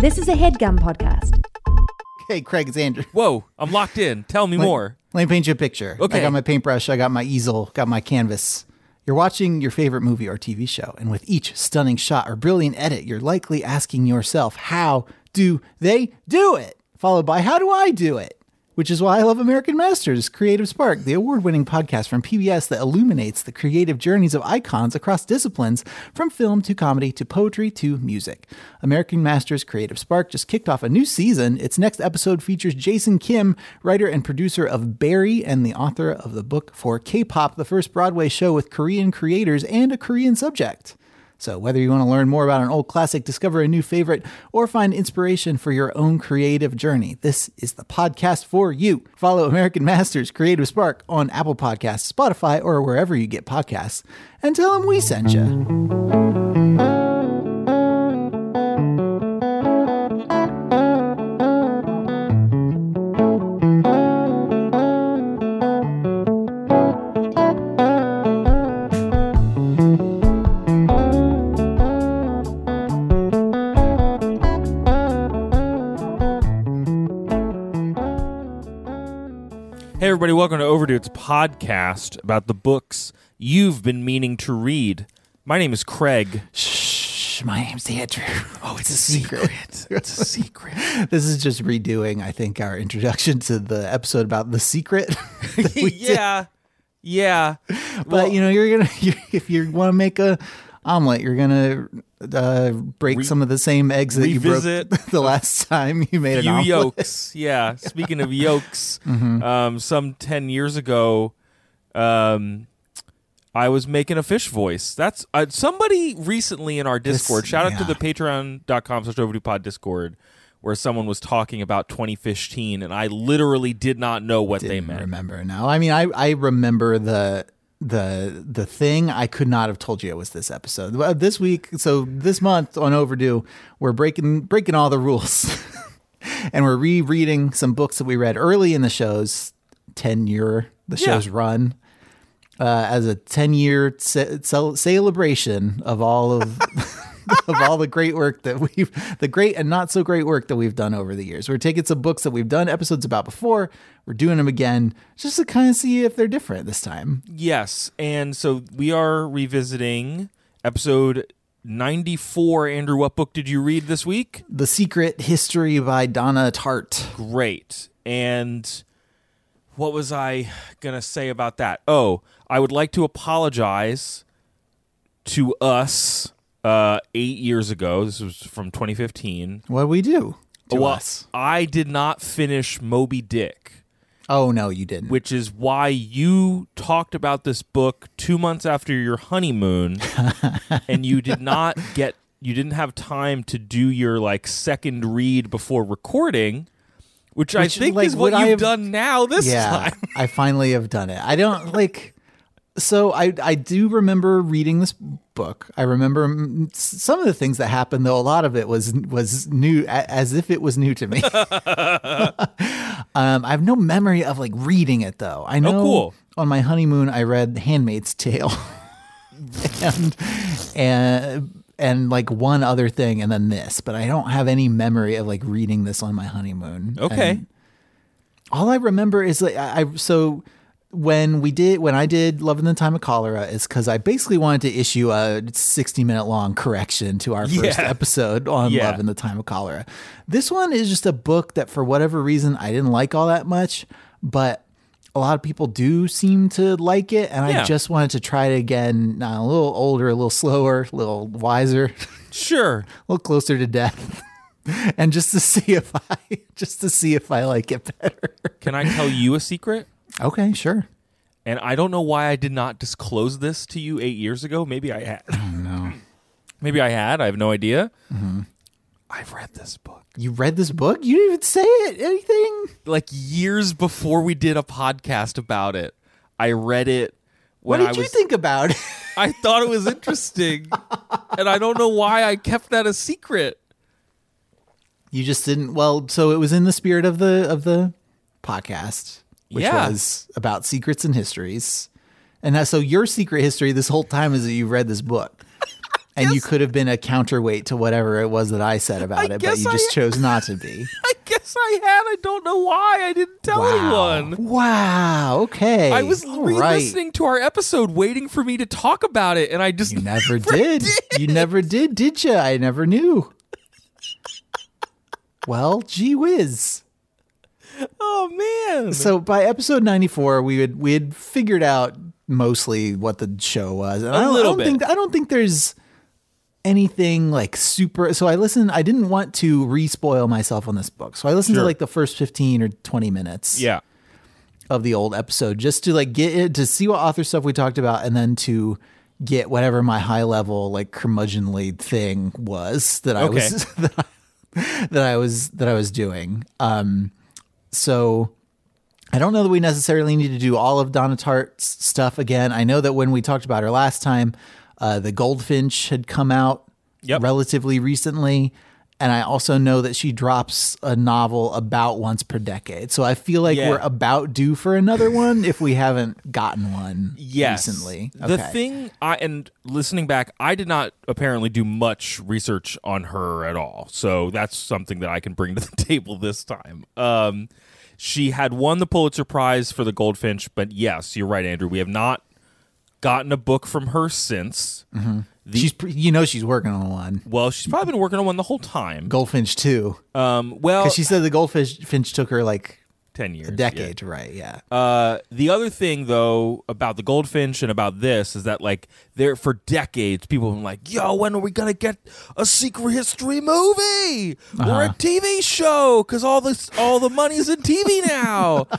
This is a headgum podcast. Hey, Craig, it's Andrew. Whoa, I'm locked in. Tell me more. Let me paint you a picture. Okay. I got my paintbrush, I got my easel, got my canvas. You're watching your favorite movie or TV show, and with each stunning shot or brilliant edit, you're likely asking yourself, how do they do it? Followed by, how do I do it? Which is why I love American Masters, Creative Spark, the award winning podcast from PBS that illuminates the creative journeys of icons across disciplines, from film to comedy to poetry to music. American Masters Creative Spark just kicked off a new season. Its next episode features Jason Kim, writer and producer of Barry and the author of the book for K pop, the first Broadway show with Korean creators and a Korean subject. So, whether you want to learn more about an old classic, discover a new favorite, or find inspiration for your own creative journey, this is the podcast for you. Follow American Masters Creative Spark on Apple Podcasts, Spotify, or wherever you get podcasts, and tell them we sent you. Welcome to Overdue. It's a podcast about the books you've been meaning to read. My name is Craig. Shh, my name's Andrew. Oh, it's a secret. It's a secret. this is just redoing, I think, our introduction to the episode about the secret. we did. yeah. Yeah. But you know, you're gonna you, if you want to make a omelet, you're gonna uh, break Re- some of the same eggs that you broke the last time you made an few omelet. yolks. Yeah. Speaking of yolks, Mm-hmm. um, some 10 years ago, um, I was making a fish voice. That's uh, somebody recently in our Discord. shout out to the patreon.com slash overdue pod Discord where someone was talking about 2015 and I literally did not know what they Didn't meant. remember now. I mean, I I remember the the the thing. I could not have told you it was this episode. Well, This week, so this month on Overdue, we're breaking breaking all the rules, and we're rereading some books that we read early in the show's tenure, the Yeah. show's run. Uh, as a 10 year ce- cel- celebration of all of of all the great work that we've the great and not so great work that we've done over the years. We're taking some books that we've done episodes about before, we're doing them again just to kind of see if they're different this time. Yes, and so we are revisiting episode 94. Andrew, what book did you read this week? The Secret History by Donna Tartt. Great. And what was I going to say about that? Oh, I would like to apologize to us uh, eight years ago. This was from 2015. What do we do to Well, us? I did not finish Moby Dick. Oh no, you didn't. which is why you talked about this book two months after your honeymoon and you did not get you didn't have time to do your like second read before recording which, i think like, is what you've have- done now this yeah, time I finally have done it. I don't like. So I I do remember reading this book. I remember some of the things that happened, though. A lot of it was was new, as if it was new to me. um, I have no memory of like reading it though. I know cool. on my honeymoon I read *Handmaid's Tale*, and and and like one other thing, and then this. But I don't have any memory of like reading this on my honeymoon. okay And- all I remember is like I, I so when we did when I did Love in the Time of Cholera is because I basically wanted to issue a 60 minute long correction to our first Yeah. episode on Yeah. Love in the Time of Cholera. This one is just a book that for whatever reason I didn't like all that much, but a lot of people do seem to like it, and Yeah. I just wanted to try it again. uh, a little older, a little slower, a little wiser, sure a little closer to death, and just to see if I just to see if I like it better. can i tell you a secret Okay, sure. and i don't know why i did not disclose this to you eight years ago maybe i had No. maybe i had i have no idea Mm-hmm. i've read this book You read this book? You didn't even say it. Anything? like years before we did a podcast about it. I read it What did I you was think about it? I thought it was interesting. and I don't know why I kept that a secret. You just didn't. Well, so it was in the spirit of the of the podcast, which Yeah. was about secrets and histories. And that, so your secret history this whole time is that you read this book. and you could have been a counterweight to whatever it was that I said about I it, but you I- just chose not to be. I guess I had. I don't know why. I didn't tell wow. anyone. Wow. Okay. I was All right. re-listening to our episode, waiting for me to talk about it, and I just You never did. You never did, did you? I never knew. well, gee whiz. Oh man. So by episode 94, we had we had figured out mostly what the show was. And I don't, little I don't bit. think I don't think there's anything like super so I listened I didn't want to re-spoil myself on this book. So I listened Sure. to like the first 15 or 20 minutes yeah. of the old episode just to like get it to see what author stuff we talked about and then to get whatever my high level like curmudgeonly thing was that I Okay. was that I, that I was that I was doing. Um so I don't know that we necessarily need to do all of Donna Tartt's stuff again. I know that when we talked about her last time, uh, the Goldfinch had come out Yep. relatively recently. And I also know that she drops a novel about once per decade. So I feel like Yeah. we're about due for another one if we haven't gotten one Yes. recently. The Okay. thing I and listening back, I did not apparently do much research on her at all. So that's something that I can bring to the table this time. Um she had won the Pulitzer Prize for the Goldfinch, but yes, you're right, Andrew. We have not gotten a book from her since. The, she's you know she's working on one. well, she's probably been working on one the whole time. Goldfinch too. Um, well, Because she said the Goldfinch Finch took her like ten years, a decade to write. Yeah. Uh, the other thing though about the goldfinch and about this is that like there for decades people have been like, "Yo, when are we gonna get a secret history movie or a TV show? Because all this all the money's in TV now."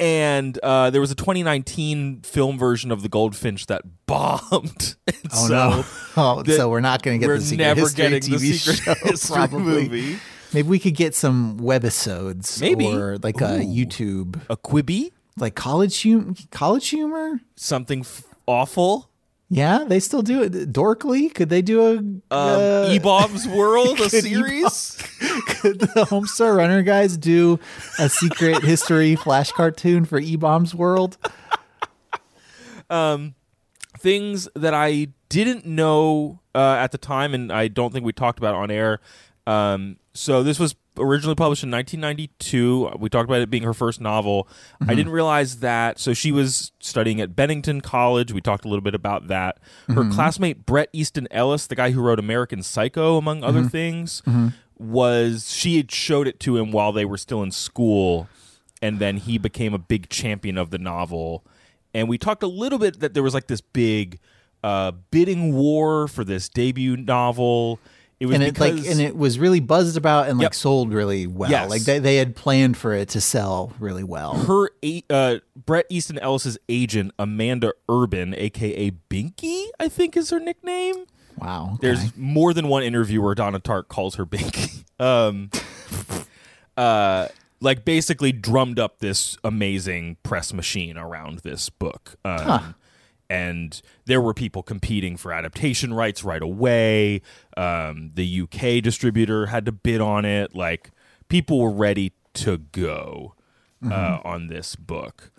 and uh, there was a 2019 film version of the goldfinch that bombed. And Oh so no! Oh, the- so we're not going to get the secret never history getting TV the secret show. history probably. movie. Maybe we could get some webisodes, Maybe. or like a YouTube, A Quibi, like college hum- college humor. something f- awful. Yeah, they still do it. Dorkly, could they do a Um, uh, eBaum's World, a series. could the Homestar Runner guys do a secret history flash cartoon for E Bombs World? things that I didn't know uh, at the time, and I don't think we talked about on air. Um, so this was originally published in 1992. We talked about it being her first novel. I mm-hmm. didn't realize that. So she was studying at Bennington College. We talked a little bit about that. Her mm-hmm. classmate Bret Easton Ellis, the guy who wrote American Psycho, among other mm-hmm. things, was she had showed it to him while they were still in school, and then he became a big champion of the novel and we talked a little bit that there was like this big uh, bidding war for this debut novel. It was And it because like and it was really buzzed about and like Yep. sold really well. Yes. Like they, they had planned for it to sell really well. her uh, Bret Easton Ellis's agent Amanda Urban, aka Binky, I think is her nickname. Wow. okay. There's more than one interview where Donna Tartt calls her Binky. Um, uh, like basically drummed up this amazing press machine around this book. Um, And there were people competing for adaptation rights right away. Um, the UK distributor had to bid on it. Like people were ready to go uh, on this book.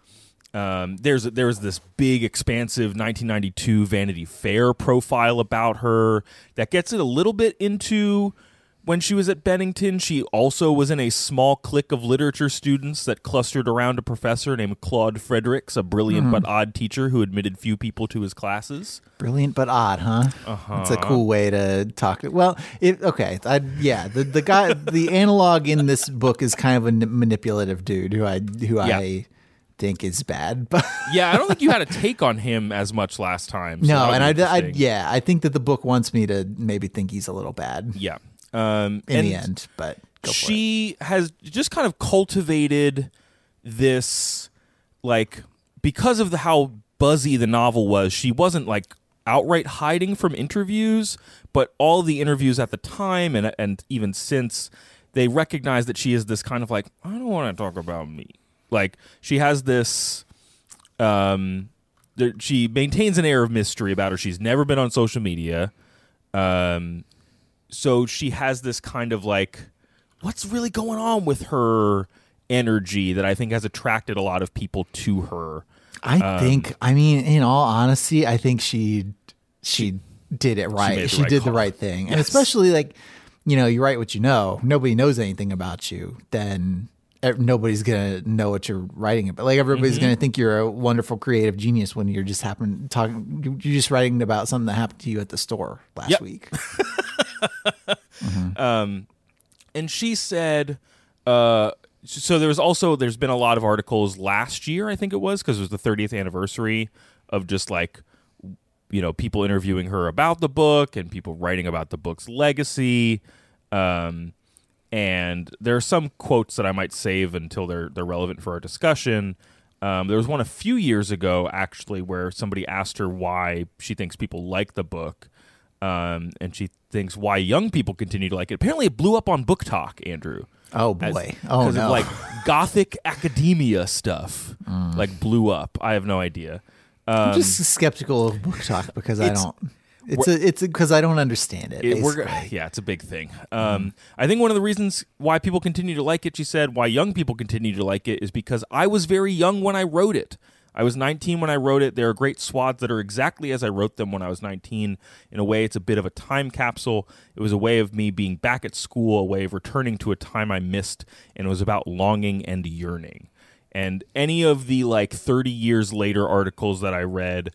Um, there's there's this big, expansive 1992 Vanity Fair profile about her that gets it a little bit into when she was at Bennington. She also was in a small clique of literature students that clustered around a professor named Claude Fredericks, a brilliant but odd teacher who admitted few people to his classes. Brilliant but odd, huh? Uh-huh. That's a cool way to talk. Well, it, okay, I, yeah. The the guy, the analog in this book is kind of a manipulative dude who I who Yeah. I think is bad. But Yeah, I don't think you had a take on him as much last time. so no, and I, I, yeah, I think that the book wants me to maybe think he's a little bad yeah. Um, in the end. But go for it. she has just kind of cultivated this like because of the how buzzy the novel was she wasn't like outright hiding from interviews but all the interviews at the time and and even since they recognize that she is this kind of like I don't want to talk about me like she has this um she maintains an air of mystery about her she's never been on social media um so she has this kind of like what's really going on with her energy that I think has attracted a lot of people to her. I Um, think. I mean, in all honesty, I think she she did it right. the She, right did the right thing. And especially like, you know, you write what you know. Nobody knows anything about you. Then nobody's gonna know what you're writing about. Like everybody's Mm-hmm. gonna think you're a wonderful creative genius when you're just happen talking. You're just writing about something that happened to you at the store last Yep. week. and she said uh so there was also there's been a lot of articles last year i think it was because it was the 30th anniversary of just like you know people interviewing her about the book and people writing about the book's legacy um and there are some quotes that i might save until they're they're relevant for our discussion um, there was one a few years ago actually where somebody asked her why she thinks people like the book um, and she thinks why young people continue to like it. Apparently, it blew up on BookTok, Andrew. Oh as- boy. Oh because no. of like gothic academia stuff, Mm. like blew up. I have no idea. I'm Um, just skeptical of BookTok because I don't. It's a, it's because I don't understand it. it- yeah, it's a big thing. Um, I think one of the reasons why people continue to like it, she said, why young people continue to like it, is because I was very young when I wrote it. I was 19 when I wrote it. There are great swaths that are exactly as I wrote them when I was 19. In a way, it's a bit of a time capsule. It was a way of me being back at school, a way of returning to a time I missed, and it was about longing and yearning. And any of the like 30 years later articles that I read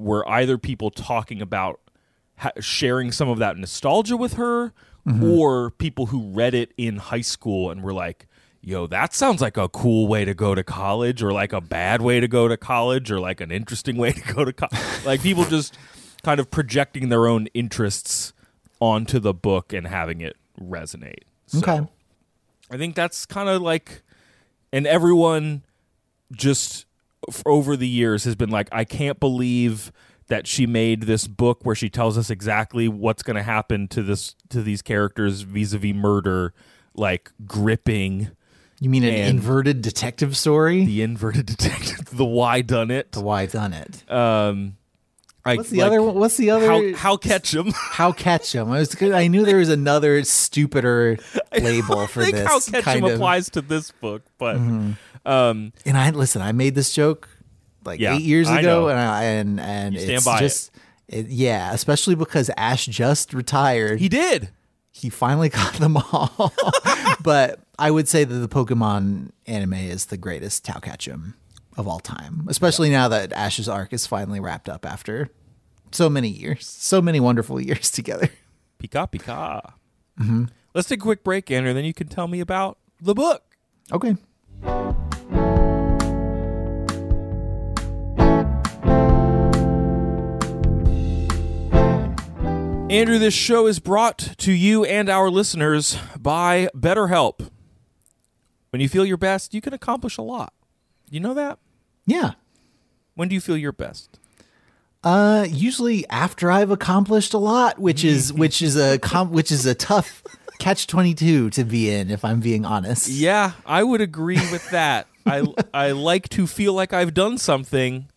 were either people talking about ha- sharing some of that nostalgia with her mm-hmm. or people who read it in high school and were like yo that sounds like a cool way to go to college or like a bad way to go to college or like an interesting way to go to college like people just kind of projecting their own interests onto the book and having it resonate So Okay. i think that's kind of like and everyone just over the years has been like i can't believe that she made this book where she tells us exactly what's going to happen to this to these characters vis-a-vis murder like gripping You mean an inverted detective story? the inverted detective the why done it the why done it? um I, What's the like, other? one? What's the other? how how catch him How catch 'em? I was. I knew there was another stupider label for this how catch him. Mm-hmm. applies to this book but um And I listen. I made this joke like Yeah, eight years I ago, know. and I, and and You stand it's by it. just it. yeah, especially because Ash just retired. he did he finally got them all. but I would say that the Pokemon anime is the greatest Tao Ketchum of all time, especially now that Ash's arc is finally wrapped up after so many years, so many wonderful years together. Pika Pika. Let's take a quick break, Andrew, then you can tell me about the book. Okay. Andrew, this show is brought to you and our listeners by BetterHelp. When you feel your best, you can accomplish a lot. You know that? Yeah. When do you feel your best? Uh, usually after I've accomplished a lot, which is which is a com- which is a tough catch twenty two to be in, if I'm being honest. Yeah, I would agree with that. I I like to feel like I've done something,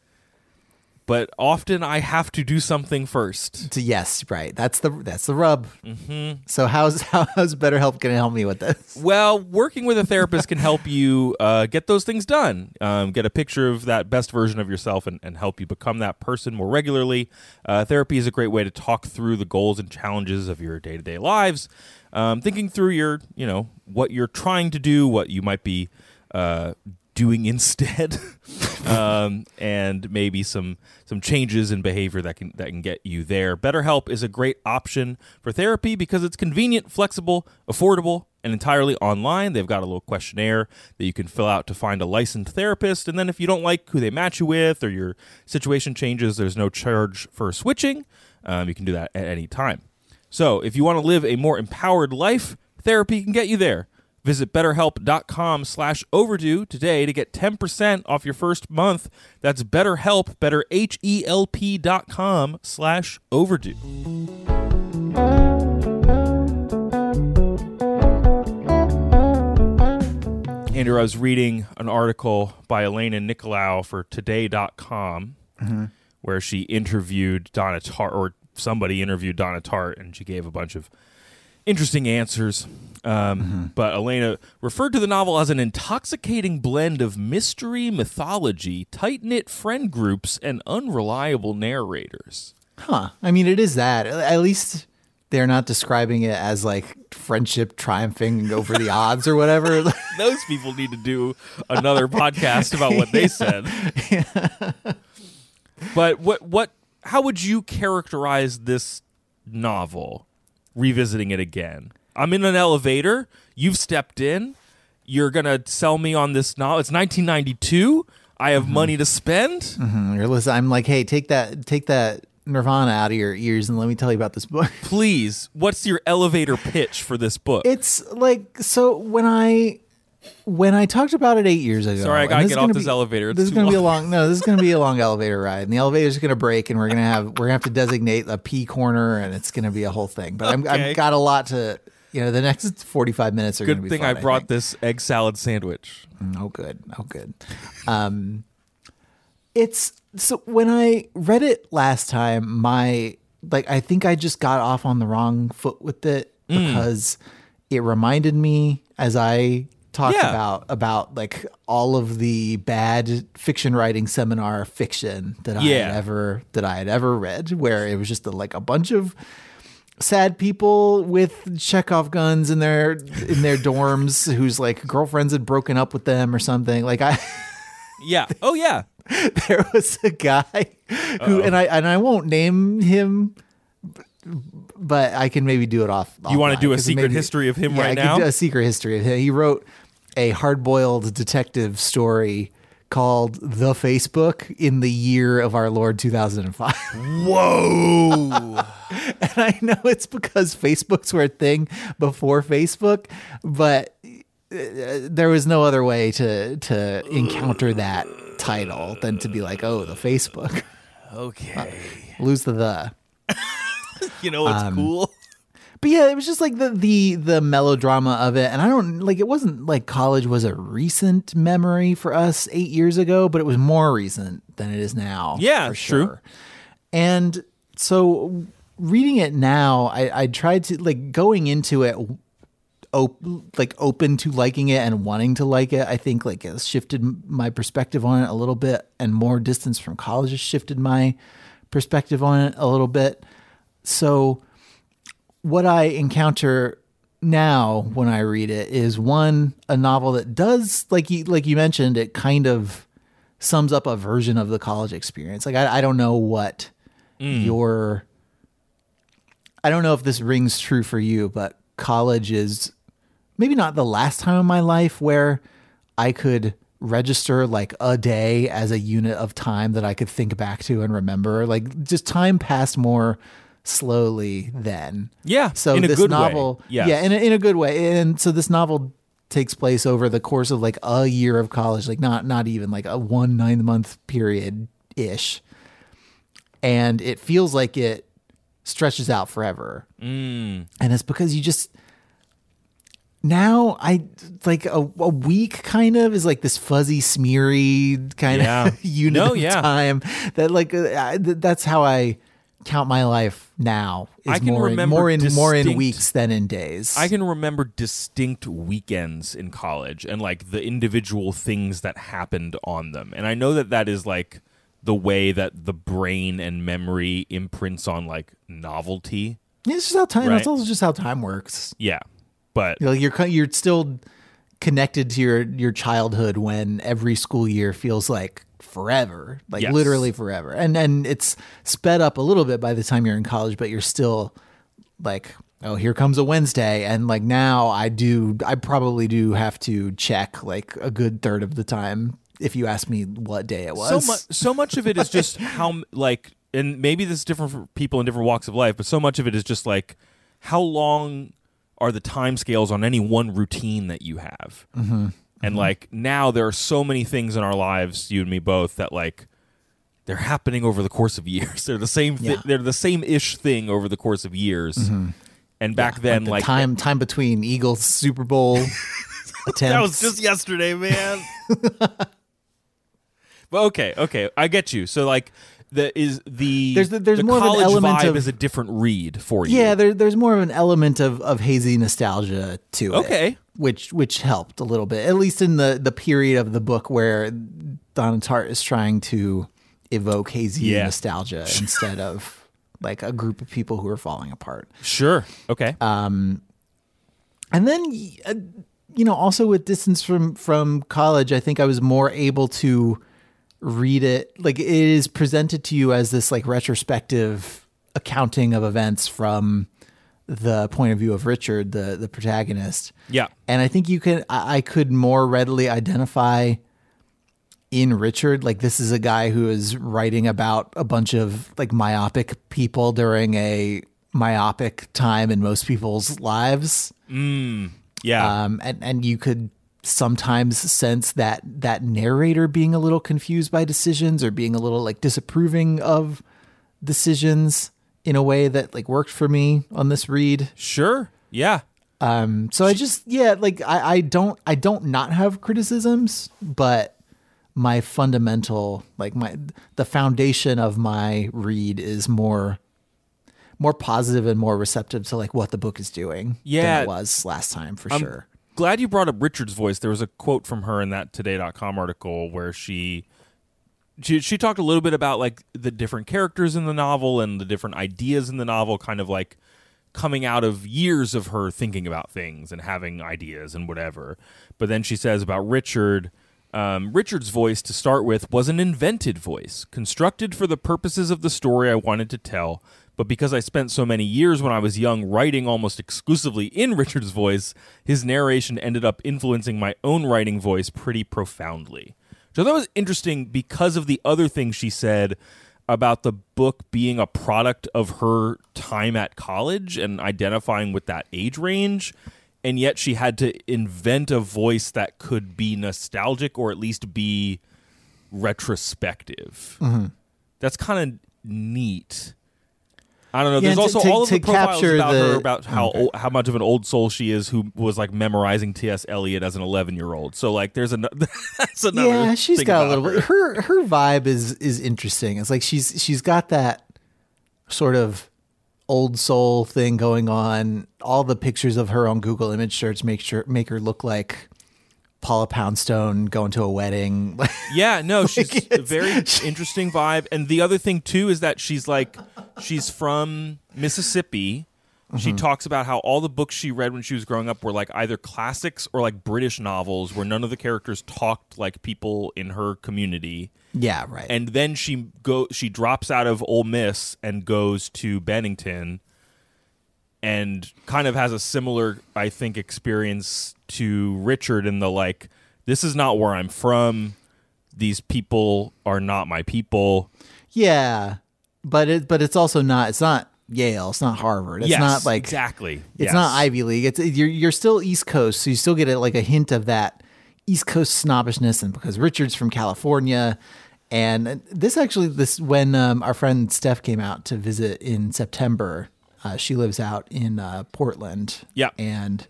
but often I have to do something first. Yes, right. That's the that's the rub. Mm-hmm. So how's how's BetterHelp going to help me with this? Well, working with a therapist can help you uh, get those things done. Um, get a picture of that best version of yourself and, and help you become that person more regularly. Uh, therapy is a great way to talk through the goals and challenges of your day to day lives. Um, thinking through your, you know, what you're trying to do, what you might be uh, doing instead, um, and maybe some some changes in behavior that can that can get you there. BetterHelp is a great option for therapy because it's convenient, flexible, affordable, and entirely online. They've got a little questionnaire that you can fill out to find a licensed therapist, and then if you don't like who they match you with or your situation changes, there's no charge for switching. Um, you can do that at any time. So, if you want to live a more empowered life, therapy can get you there. Visit betterhelp.com slash overdue today to get 10% off your first month. That's betterhelp, better H-E-L-P dot com slash overdue. Andrew, I was reading an article by Elena Nicolaou for today.com mm-hmm. where she interviewed Donna Tartt, or somebody interviewed Donna Tartt, and she gave a bunch of interesting answers. Um, But Elena referred to the novel as an intoxicating blend of mystery, mythology, tight knit friend groups, and unreliable narrators. Huh. I mean, it is that. At least they're not describing it as like friendship triumphing over the odds or whatever. Those people need to do another podcast about what they said. but what what how would you characterize this novel revisiting it again? I'm in an elevator, you've stepped in, you're going to sell me on this novel. It's 1992. I have mm-hmm. money to spend. Mm-hmm. You're listen- I'm like, hey, take that, take that Nirvana out of your ears and let me tell you about this book. Please, what's your elevator pitch for this book? It's like so when I when I talked about it eight years ago. Sorry, I gotta get off gonna this be- elevator. It's This is going to be a long. long. No, this is to be a long elevator ride, and the elevator's going to break, and we're going to have we're to have to designate a P corner, and it's going to be a whole thing. But I'm, Okay. I've got a lot to. You know, the next 45 minutes are going to Good be. thing fun, I brought think. this egg salad sandwich. Oh, good. Oh, good. Um, it's so when I read it last time, my like I think I just got off on the wrong foot with it Mm. because it reminded me as I talked Yeah. about about like all of the bad fiction writing seminar fiction that I had ever that I had ever read, where it was just like a bunch of sad people with Chekhov guns in their in their dorms whose like girlfriends had broken up with them or something. Like I Yeah. Oh yeah. there was a guy who and I and I won't name him but I can maybe do it off. You wanna do a secret maybe- history of him yeah, right I now? Could do a secret history of him. He wrote a hard-boiled detective story called The Facebook in the year of our Lord 2005. Whoa. And I know it's because Facebooks were a thing before Facebook, but uh, there was no other way to to encounter that title than to be like, oh, the Facebook. okay. Lose the the. You know what's Um, cool? But yeah, it was just like the the the melodrama of it, and I don't like it wasn't like college was a recent memory for us eight years ago, but it was more recent than it is now. Yeah, for it's true. sure. And so reading it now, I I tried to like going into it op- like open to liking it and wanting to like it. I think like has shifted my perspective on it a little bit, and more distance from college has shifted my perspective on it a little bit. So what I encounter now when I read it is one a novel that does like you like you mentioned it kind of sums up a version of the college experience. Like I, I don't know what mm. your I don't know if this rings true for you, but college is maybe not the last time in my life where I could register like a day as a unit of time that I could think back to and remember. Like just time passed more slowly then. Yeah, So in a this good way. novel, Yes. yeah, in a, in a good way. And so this novel takes place over the course of like a year of college, like not not even like a one nine month period ish. And it feels like it stretches out forever. Mm. And it's because you just now I like a, a week kind of is like this fuzzy, smeary kind Yeah. of unit No, of yeah. time that like uh, I- th- that's how I count my life now. Is I can more remember in, more in more in weeks than in days. I can remember distinct weekends in college and like the individual things that happened on them. And I know that that is like the way that the brain and memory imprints on like novelty. Yeah, it's just how time. Right. That's also just how time works. Yeah. But You know, you're you're still connected to your your childhood when every school year feels like forever, like Yes. literally forever, and and it's sped up a little bit by the time you're in college, but you're still like. Oh, here comes a Wednesday, and like now, I do. I probably do have to check like a good third of the time if you ask me what day it was. so much so much of it is just how like and maybe this is different for people in different walks of life, but so much of it is just like how long are the time scales on any one routine that you have? Mm-hmm. And mm-hmm. like now there are so many things in our lives, you and me both, that like they're happening over the course of years. They're the same. Thi- Yeah. They're the same ish thing over the course of years. Mm-hmm. And back then, the like, time time between Eagles Super Bowl attempts. that was just yesterday, man. but okay, okay, I get you. So like, the is the There's the- there's the more of an element vibe of- is a different read for you. Yeah, there, there's more of an element of, of hazy nostalgia to it. Okay. Which which helped a little bit, at least in the, the period of the book where Donna Tartt is trying to evoke hazy Yeah. nostalgia instead of like a group of people who are falling apart. Sure. Okay. Um, And then, uh, you know, also with distance from from college, I think I was more able to read it. Like it is presented to you as this like retrospective accounting of events from the point of view of Richard, the the protagonist. Yeah. and I think you can. I, I could more readily identify in Richard. Like this is a guy who is writing about a bunch of like myopic people during a myopic time in most people's lives yeah. um, and and you could sometimes sense that that narrator being a little confused by decisions or being a little like disapproving of decisions in a way that like worked for me on this read. sure. Yeah. Um, so I just yeah, like I, I don't I don't not have criticisms, but my fundamental like my the foundation of my read is more more positive and more receptive to like what the book is doing Yeah. than it was last time for sure. Glad you brought up Richard's voice. There was a quote from her in that today.com article where she she she talked a little bit about like the different characters in the novel and the different ideas in the novel kind of like coming out of years of her thinking about things and having ideas and whatever. But then she says about Richard um, Richard's voice, to start with, was an invented voice, constructed for the purposes of the story I wanted to tell. But because I spent so many years when I was young writing almost exclusively in Richard's voice, his narration ended up influencing my own writing voice pretty profoundly. So that was interesting because of the other things she said about the book being a product of her time at college and identifying with that age range. And yet she had to invent a voice that could be nostalgic or at least be retrospective. Mm-hmm. That's kind of neat. I don't know. Yeah, There's also to- all of the profiles about the- her about how ol how much of an old soul she is, who was like memorizing T.S. Eliot as an 11 year old. So like, there's another. that's another. yeah, she's got a little bit. Her her vibe is is interesting. It's like she's she's got that sort of old soul thing going on. All the pictures of her on Google image search make sure make her look like Paula Poundstone going to a wedding. Yeah, no, she's a very interesting vibe. And the other thing too is that she's like she's from Mississippi. She Mm-hmm. talks about how all the books she read when she was growing up were like either classics or like British novels where none of the characters talked like people in her community. yeah, right. And then she go she drops out of Ole Miss and goes to Bennington and kind of has a similar I think experience to Richard in the like this is not where I'm from. These people are not my people. yeah, but it but it's also not. It's not Yale. It's not Harvard. It's yes, not like exactly. It's Yes. not Ivy League. It's you're you're still East Coast, so you still get a, like a hint of that East Coast snobbishness, and because Richard's from California, and this actually this when um, our friend Steph came out to visit in September, uh, she lives out in uh, Portland. Yeah. and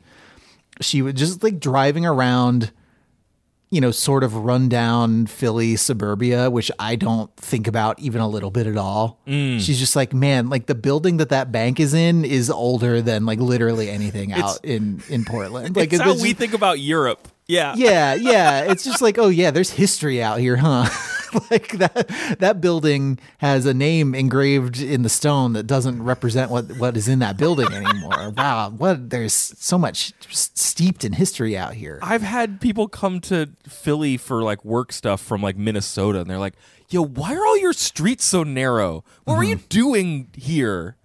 she was just like driving around. You know, sort of rundown Philly suburbia, which I don't think about even a little bit at all. Mm. She's just like, man, like the building that that bank is in is older than like literally anything out in in Portland. Like It's how we think about Europe. Yeah. yeah, yeah. It's just like, oh yeah, there's history out here, huh? like that that building has a name engraved in the stone that doesn't represent what what is in that building anymore. wow, what there's so much steeped in history out here. I've had people come to Philly for like work stuff from like Minnesota, and they're like, "Yo, why are all your streets so narrow? What were you Mm-hmm. doing here?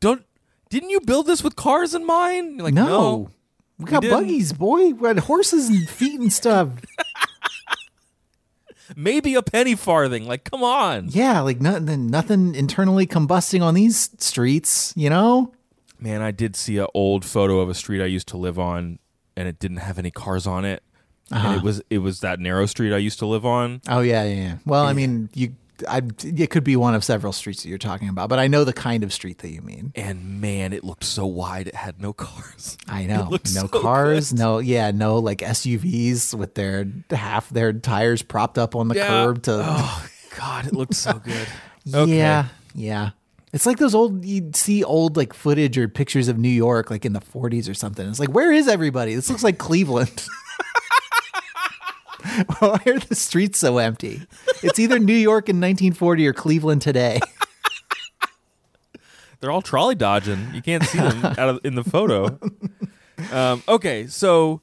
Don't didn't you build this with cars in mind?" You're like, no. no. We got didn't. buggies, boy. We had horses and feet and stuff. maybe a penny farthing. Like, come on, Yeah, like nothing, nothing internally combusting on these streets, you know? man. I did see an old photo of a street I used to live on, and it didn't have any cars on it, Uh-huh. and it was it was that narrow street I used to live on. Oh yeah, yeah. yeah. Well, I mean, you, I, it could be one of several streets that you're talking about, but I know the kind of street that you mean. And man, it looked so wide; it had no cars. I know, no so cars, good. no, yeah, no like SUVs with their half their tires propped up on the Yeah. curb to. Oh God, it looked so good. Okay. Yeah, yeah. It's like those old you'd see old like footage or pictures of New York like in the 40s or something. It's like where is everybody? This looks like Cleveland. Why are the streets so empty? It's either New York in 1940 or Cleveland today. They're all trolley dodging. You can't see them out of, in the photo. Um, okay, so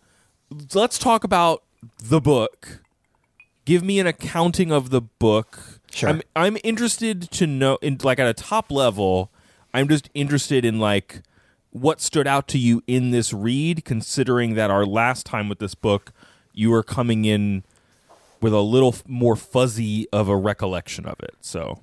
let's talk about the book. Give me an accounting of the book. Sure. I'm I'm interested to know in like at a top level, I'm just interested in like what stood out to you in this read considering that our last time with this book you are coming in with a little f- more fuzzy of a recollection of it. So,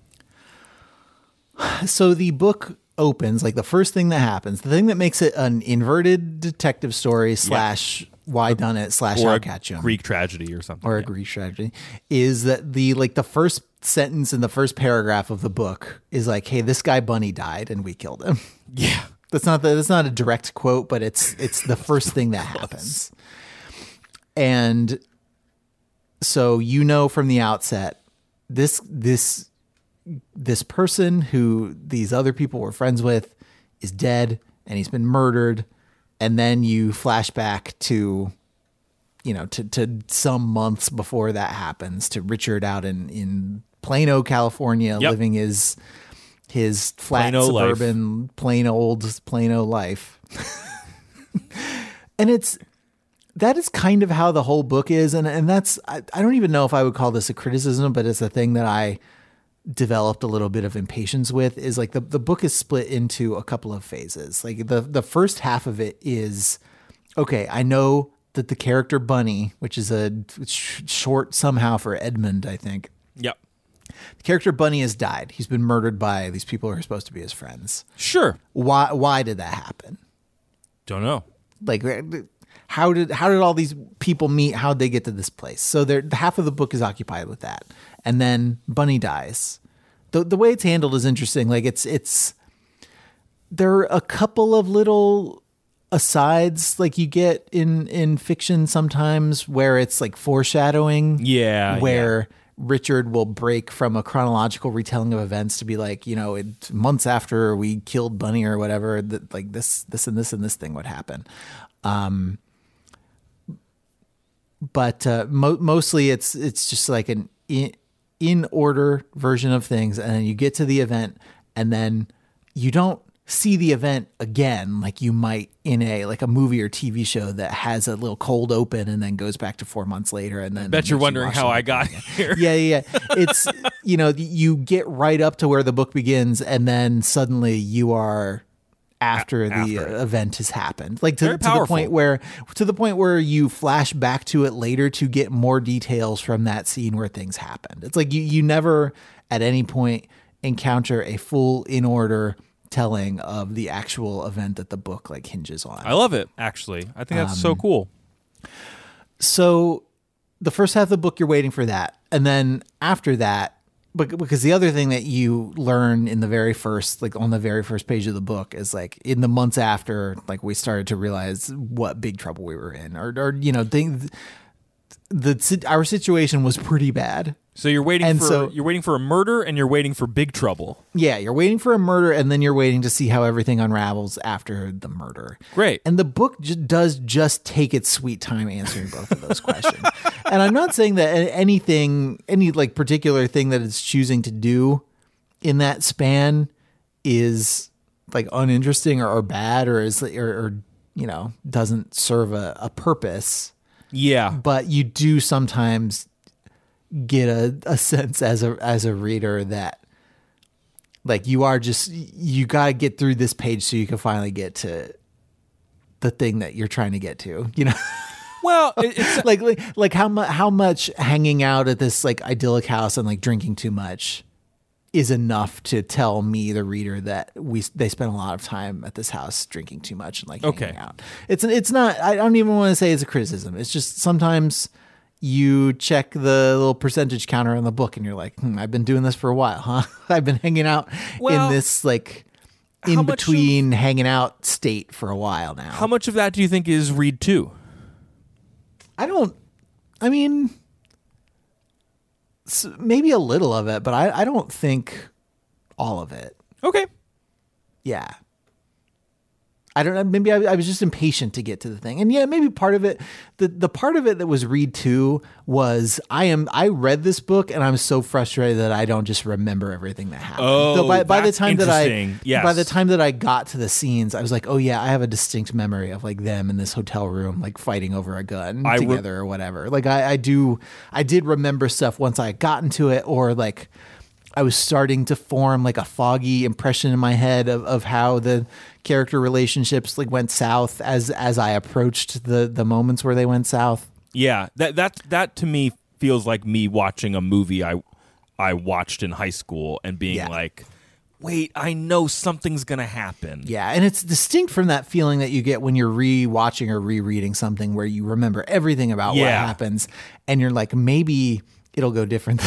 So the book opens like the first thing that happens, the thing that makes it an inverted detective story slash why done it slash or a catch 'em. Greek tragedy or something. or a. Greek tragedy is that the like the first sentence in the first paragraph of the book is like, "Hey, this guy Bunny died and we killed him." Yeah. That's not the, that's not a direct quote, but it's it's the first thing that happens. And so you know from the outset this this this person who these other people were friends with is dead and he's been murdered and then you flash back to you know to to some months before that happens to Richard out in in Plano, California Yep. living his his flat Plano life. suburban plain old Plano life. and it's that is kind of how the whole book is and and that's I, I don't even know if I would call this a criticism but it's a thing that I developed a little bit of impatience with is like the the book is split into a couple of phases. Like the the first half of it is okay, I know that the character Bunny, which is a sh- short somehow for Edmund, I think. Yep. The character Bunny has died. He's been murdered by these people who are supposed to be his friends. Sure. Why why did that happen? Don't know. like how did how did all these people meet? How'd they get to this place? So there half of the book is occupied with that. And then bunny dies. The, the way it's handled is interesting. Like it's it's there are a couple of little asides like you get in in fiction sometimes where it's like foreshadowing Yeah, where Richard will break from a chronological retelling of events to be like, you know, it, months after we killed Bunny or whatever, that like this, this, and this, and this thing would happen. Um, but uh, mo- mostly it's it's just like an in, in order version of things, and then you get to the event, and then you don't see the event again like you might in a like a movie or TV show that has a little cold open and then goes back to four months later, and then I Bet you're makes you wondering how I got here. yeah, yeah, yeah. It's you know you get right up to where the book begins, and then suddenly you are after the it. uh, event has happened, like to, to the point where to the point where you flash back to it later to get more details from that scene where things happened. It's like you you never at any point encounter a full in order telling of the actual event that the book like hinges on. I love it, actually. I think that's so cool. so the first half of the book you're waiting for that and then after that bec- because the other thing that you learn in the very first like on the very first page of the book is like in the months after like we started to realize what big trouble we were in or or you know things the si- our situation was pretty bad So you're waiting And for so- you're waiting for a murder and you're waiting for big trouble. yeah you're waiting for a murder and then you're waiting to see how everything unravels after the murder Great. And the book ju- does just take its sweet time answering both of those questions. and I'm not saying that anything, any like particular thing that it's choosing to do in that span is like uninteresting or, or bad or is or, or you know doesn't serve a, a purpose. Yeah. But you do sometimes get a, a sense as a as a reader that like you are just you got to get through this page so you can finally get to the thing that you're trying to get to you know? Well, it's like like, like how much how much hanging out at this like idyllic house and like drinking too much is enough to tell me the reader that we they spent a lot of time at this house drinking too much and like Okay. hanging out. It's it's not i don't even want to say it's a criticism. It's just sometimes you check the little percentage counter on the book and you're like hmm, i've been doing this for a while huh i've been hanging out Well, in this like in between hanging out state for a while now how much of that do you think is read two? I don't. I mean, maybe a little of it, but I, I don't think all of it. Okay. Yeah. I don't know. Maybe I, I was just impatient to get to the thing, and yeah, maybe part of it, the the part of it that was read too was I am I read this book and I'm so frustrated that I don't just remember everything that happened. Oh, so by, by the time that I. Yes. by the time that I got to the scenes, I was like, oh yeah, I have a distinct memory of like them in this hotel room, like fighting over a gun I re- together or whatever. Like I, I do, I did remember stuff once I got into it, or like. I was starting to form like a foggy impression in my head of, of how the character relationships like went south as as I approached the the moments where they went south. Yeah, that that that to me feels like me watching a movie I I watched in high school and being Yeah. like, "Wait, I know something's going to happen." Yeah, and it's distinct from that feeling that you get when you're re-watching or rereading something where you remember everything about what happens and you're like maybe it'll go different.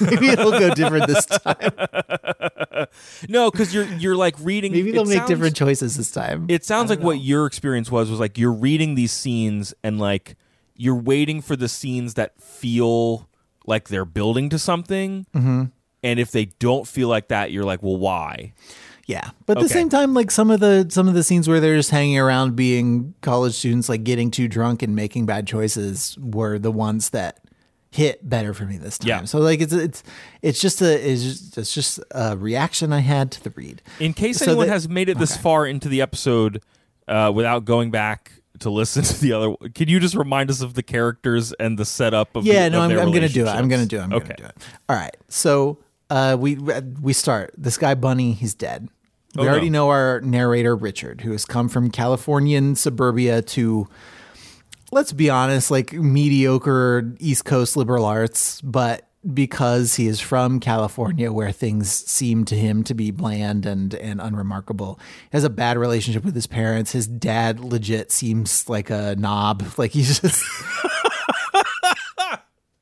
maybe it'll go different this time. No, cuz you're you're like reading Maybe they'll make sounds- different choices this time. It sounds like what your experience was was like you're reading these scenes and like you're waiting for the scenes that feel like they're building to something. Mm-hmm. And if they don't feel like that, you're like, well, why? Yeah, but at the same time, like some of the some of the scenes where they're just hanging around, being college students, like getting too drunk and making bad choices, were the ones that hit better for me this time. Yeah. So like it's it's it's just a it's just, it's just a reaction I had to the read. In case So anyone the- has made it this okay. far into the episode uh, without going back to listen to the other, can you just remind us of the characters and the setup of? Yeah, the, no, of I'm, I'm gonna do it. I'm gonna do it. I'm okay. do it. All right. So uh, we we start. This guy Bunny, he's dead. We Oh, no. already know our narrator Richard, who has come from Californian suburbia to, let's be honest, like mediocre East Coast liberal arts, but because he is from California, where things seem to him to be bland and and unremarkable, he has a bad relationship with his parents. His dad legit seems like a knob. Like he's just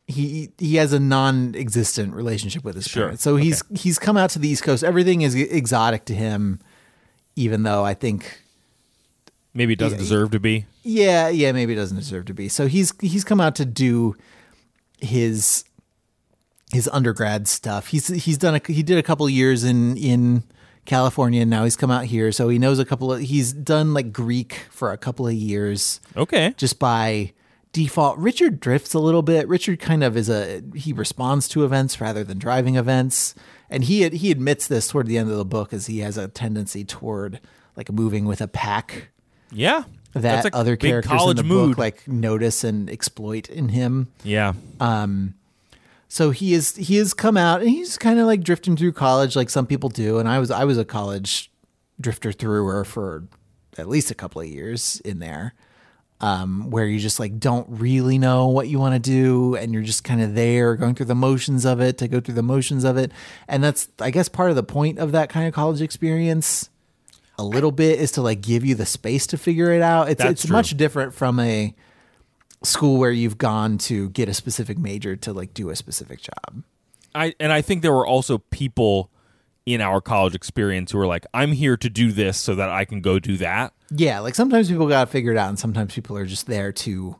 he he has a non-existent relationship with his Sure. parents. So he's he's come out to the East Coast. Everything is exotic to him, even though I think Maybe it doesn't deserve to be. Yeah, yeah, maybe it doesn't deserve to be. So he's he's come out to do his his undergrad stuff. He's he's done a he did a couple of years in in California and now he's come out here. So he knows a couple of he's done like Greek for a couple of years Okay. just by default. Richard drifts a little bit. Richard kind of is a he responds to events rather than driving events, and he he admits this toward the end of the book as he has a tendency toward like moving with a pack Yeah. That other characters in the mood. book like notice and exploit in him. yeah. Um so he is he has come out and he's kind of like drifting through college like some people do. And I was I was a college drifter througher for at least a couple of years in there. Um, where you just like don't really know what you want to do and you're just kind of there going through the motions of it to go through the motions of it. And that's I guess part of the point of that kind of college experience a little bit is to like give you the space to figure it out. It's That's it's true. much different from a school where you've gone to get a specific major to like do a specific job. I and I think there were also people in our college experience who were like, "I'm here to do this so that I can go do that." Yeah, like sometimes people got to figure it out, and sometimes people are just there to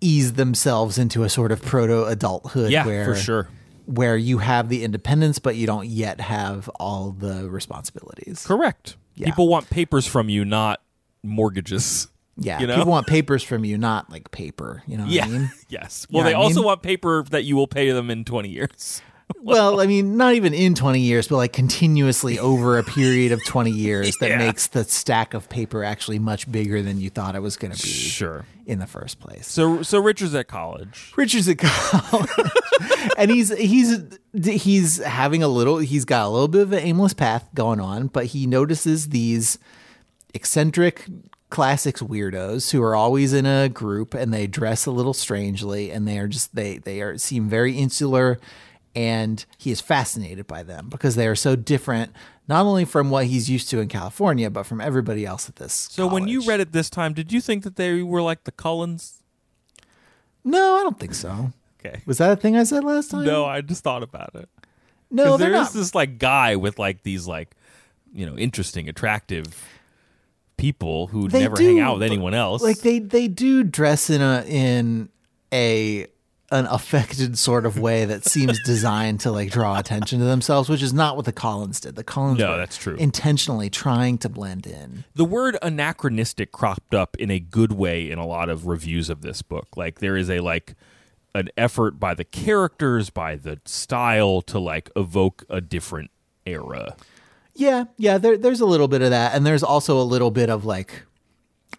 ease themselves into a sort of proto adulthood. Yeah, where, for sure. Where you have the independence, but you don't yet have all the responsibilities. Correct. Yeah. People want papers from you, not mortgages. Yeah, You know? people want papers from you, not like paper. You know what Yeah. I mean? yes. You Well, know they also mean? want paper that you will pay them in 20 years. Well, I mean, not even in 20 years, but like continuously over a period of 20 years that Yeah. makes the stack of paper actually much bigger than you thought it was going to be Sure. in the first place. So so Richard's at college. Richard's at college, and he's he's he's having a little. He's got a little bit of an aimless path going on, but he notices these eccentric classics weirdos who are always in a group and they dress a little strangely and they are just they they are seem very insular and he is fascinated by them because they are so different not only from what he's used to in California but from everybody else at this So when you read it this time, did you think that they were like the Cullens? no I don't think so Okay. was that a thing I said last time No, I just thought about it. no there is this like guy with like these like, you know, interesting, attractive people who They never do, hang out with anyone else. Like they they do dress in a in a an affected sort of way that seems designed to like draw attention to themselves, which is not what the Cullens did. The Cullens No, that's true. intentionally trying to blend in. the word anachronistic cropped up in a good way in a lot of reviews of this book. Like there is a like an effort by the characters, by the style to like evoke a different era. Yeah, yeah, there, there's a little bit of that, and there's also a little bit of like,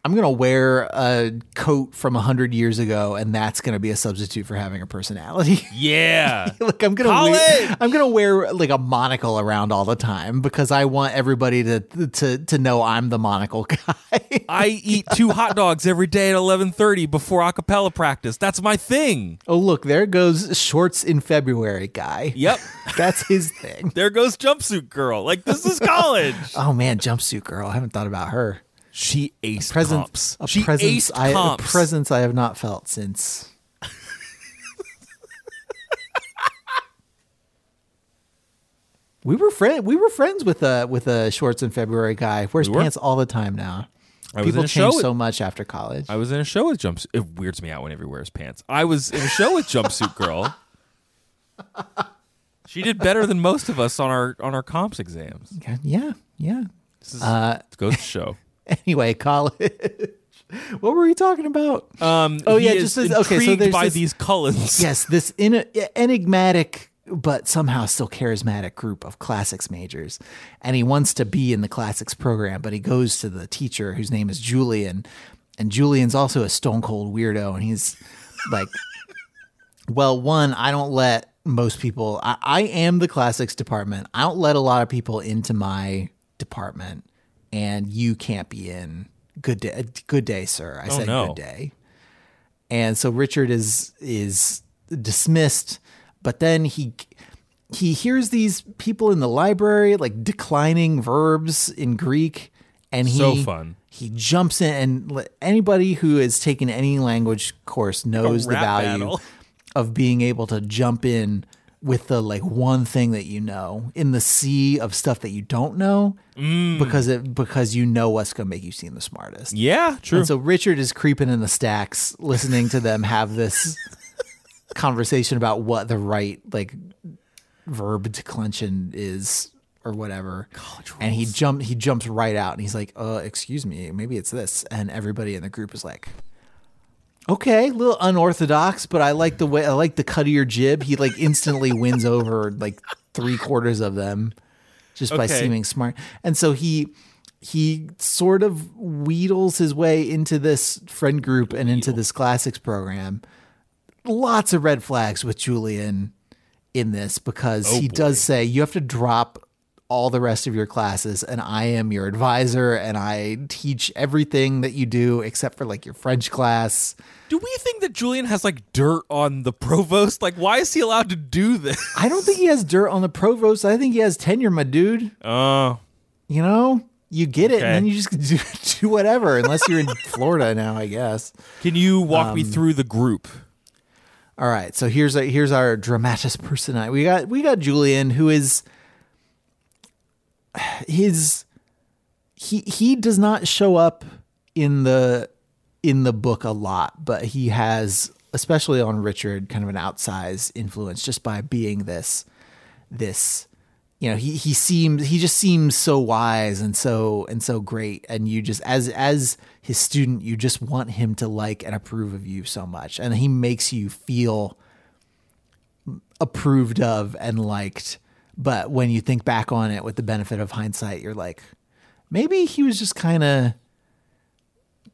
I'm gonna wear a coat from a hundred years ago, and that's gonna be a substitute for having a personality. Yeah. like I'm gonna College! wear, I'm gonna wear like a monocle around all the time because I want everybody to to to know I'm the monocle guy. I eat two hot dogs every day at 11:30 before a cappella practice. That's my thing. oh look, there goes shorts in February guy. Yep. that's his thing. there goes jumpsuit girl. Like this is college. Oh man, jumpsuit girl. I haven't thought about her. She aced Presence, comps. a she presence, I, a comps. presence I have not felt since. we were friend. We were friends with a with a shorts in February guy. Wears We pants all the time now. I People change with- so much after college. I was in a show with jumpsuit. It weirds me out whenever he wears pants. I was in a show with jumpsuit girl. She did better than most of us on our on our comps exams. Yeah, yeah. This is Uh, goes to show. Anyway, college. what were we talking about? Um, Oh, yeah, just as- okay, so there's by this- these Cullens. yes, this en- enigmatic but somehow still charismatic group of classics majors. And he wants to be in the classics program, but he goes to the teacher whose name is Julian. And Julian's also a stone cold weirdo. And he's like, well, one, I don't let most people, I, I am the classics department. I don't let a lot of people into my department, and you can't be in. Good day, uh, good day, sir. I oh, said no. good day and so Richard is is dismissed, but then he he hears these people in the library like declining verbs in Greek, and he So fun. He jumps in, and anybody who has taken any language course knows the value battle. of being able to jump in with the like one thing that you know in the sea of stuff that you don't know Mm. because it because you know what's gonna make you seem the smartest. Yeah, true. And so Richard is creeping in the stacks, listening to them have this conversation about what the right like verb declension is or whatever. and he jump he jumps right out and he's like, "Uh, excuse me, maybe it's this." And everybody in the group is like, "Okay, a little unorthodox, but I like the way I like the cut of your jib." He like instantly wins over like three quarters of them just by seeming smart. And so he he sort of wheedles his way into this friend group and into this classics program. Lots of red flags with Julian in this because Oh, he does say you have to drop all the rest of your classes and I am your advisor and I teach everything that you do except for like your French class. Do we think that Julian has like dirt on the provost? Like, why is he allowed to do this? I don't think he has dirt on the provost. I think he has tenure, my dude. Oh, You know, you get it, Okay. and then you just do, do whatever, unless you're in Florida now, I guess. can you walk Um, me through the group? All right, so here's a, here's our dramatis personae. We got we got Julian, who is his he he does not show up in the in the book a lot, but he has, especially on Richard, kind of an outsized influence just by being this this you know he he seems he just seems so wise and so and so great. And you just as as his student you just want him to like and approve of you so much. And he makes you feel approved of and liked but when you think back on it with the benefit of hindsight you're like maybe he was just kind of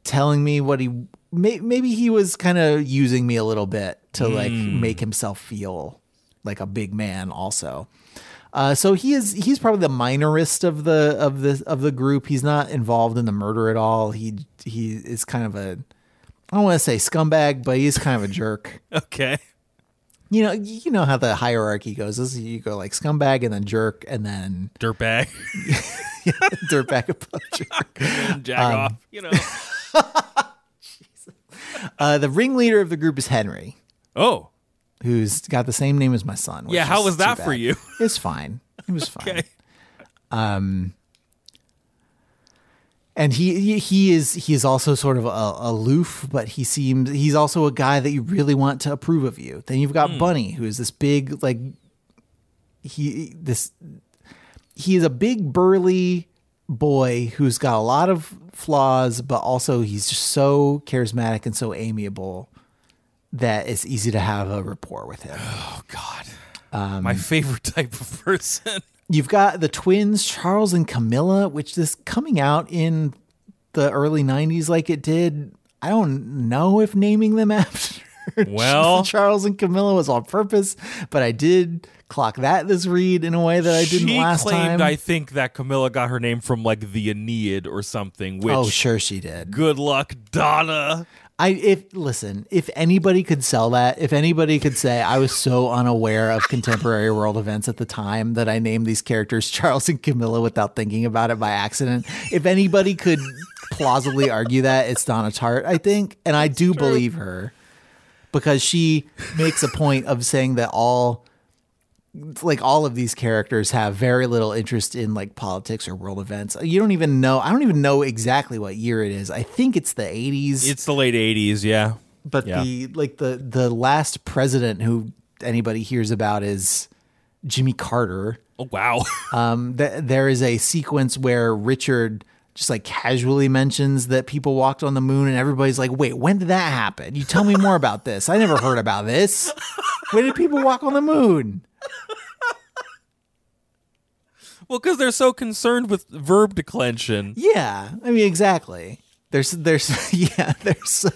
telling me what he may, maybe he was kind of using me a little bit to like make himself feel like a big man also uh, so he is he's probably the minorist of the of the of the group he's not involved in the murder at all he he is kind of a I don't want to say scumbag, but he's kind of a jerk. Okay. You know, you know how the hierarchy goes. This is, you go like scumbag and then jerk and then Dirtbag. dirtbag above jerk. Jag Um, off. You know. Uh, the ringleader of the group is Henry, Oh. who's got the same name as my son. Yeah, how was that for you? It's fine. It was fine. Okay. And he he- is he is also sort of a, aloof, but he seems he's also a guy that you really want to approve of you. Then you've got Bunny, who is this big like he this he is a big burly boy who's got a lot of flaws, but also he's just so charismatic and so amiable that it's easy to have a rapport with him. Oh God, Um, my favorite type of person. You've got the twins, Charles and Camilla, which this coming out in the early 90s like it did. I don't know if naming them after Well- Charles and Camilla was on purpose, but I did clock that this read in a way that I didn't she last claimed, time. I think, that Camilla got her name from like the Aeneid or something. Oh, which, oh, sure she did. good luck, Donna. I if listen, if anybody could sell that, if anybody could say I was so unaware of contemporary world events at the time that I named these characters Charles and Camilla without thinking about it by accident, if anybody could plausibly argue that, it's Donna Tartt, I think, and I do believe her because she makes a point of saying that all like all of these characters have very little interest in like politics or world events. You don't even know. I don't even know exactly what year it is. I think it's the 80s It's the late '80s, yeah. but Yeah. the like the the last president who anybody hears about is Jimmy Carter. Oh wow. Um, th- there is a sequence where Richard just like casually mentions that people walked on the moon, and everybody's like, "Wait, when did that happen? You tell me more about this. I never heard about this. When did people walk on the moon?" well, because they're so concerned with verb declension. Yeah, I mean exactly. There's there's yeah they're so,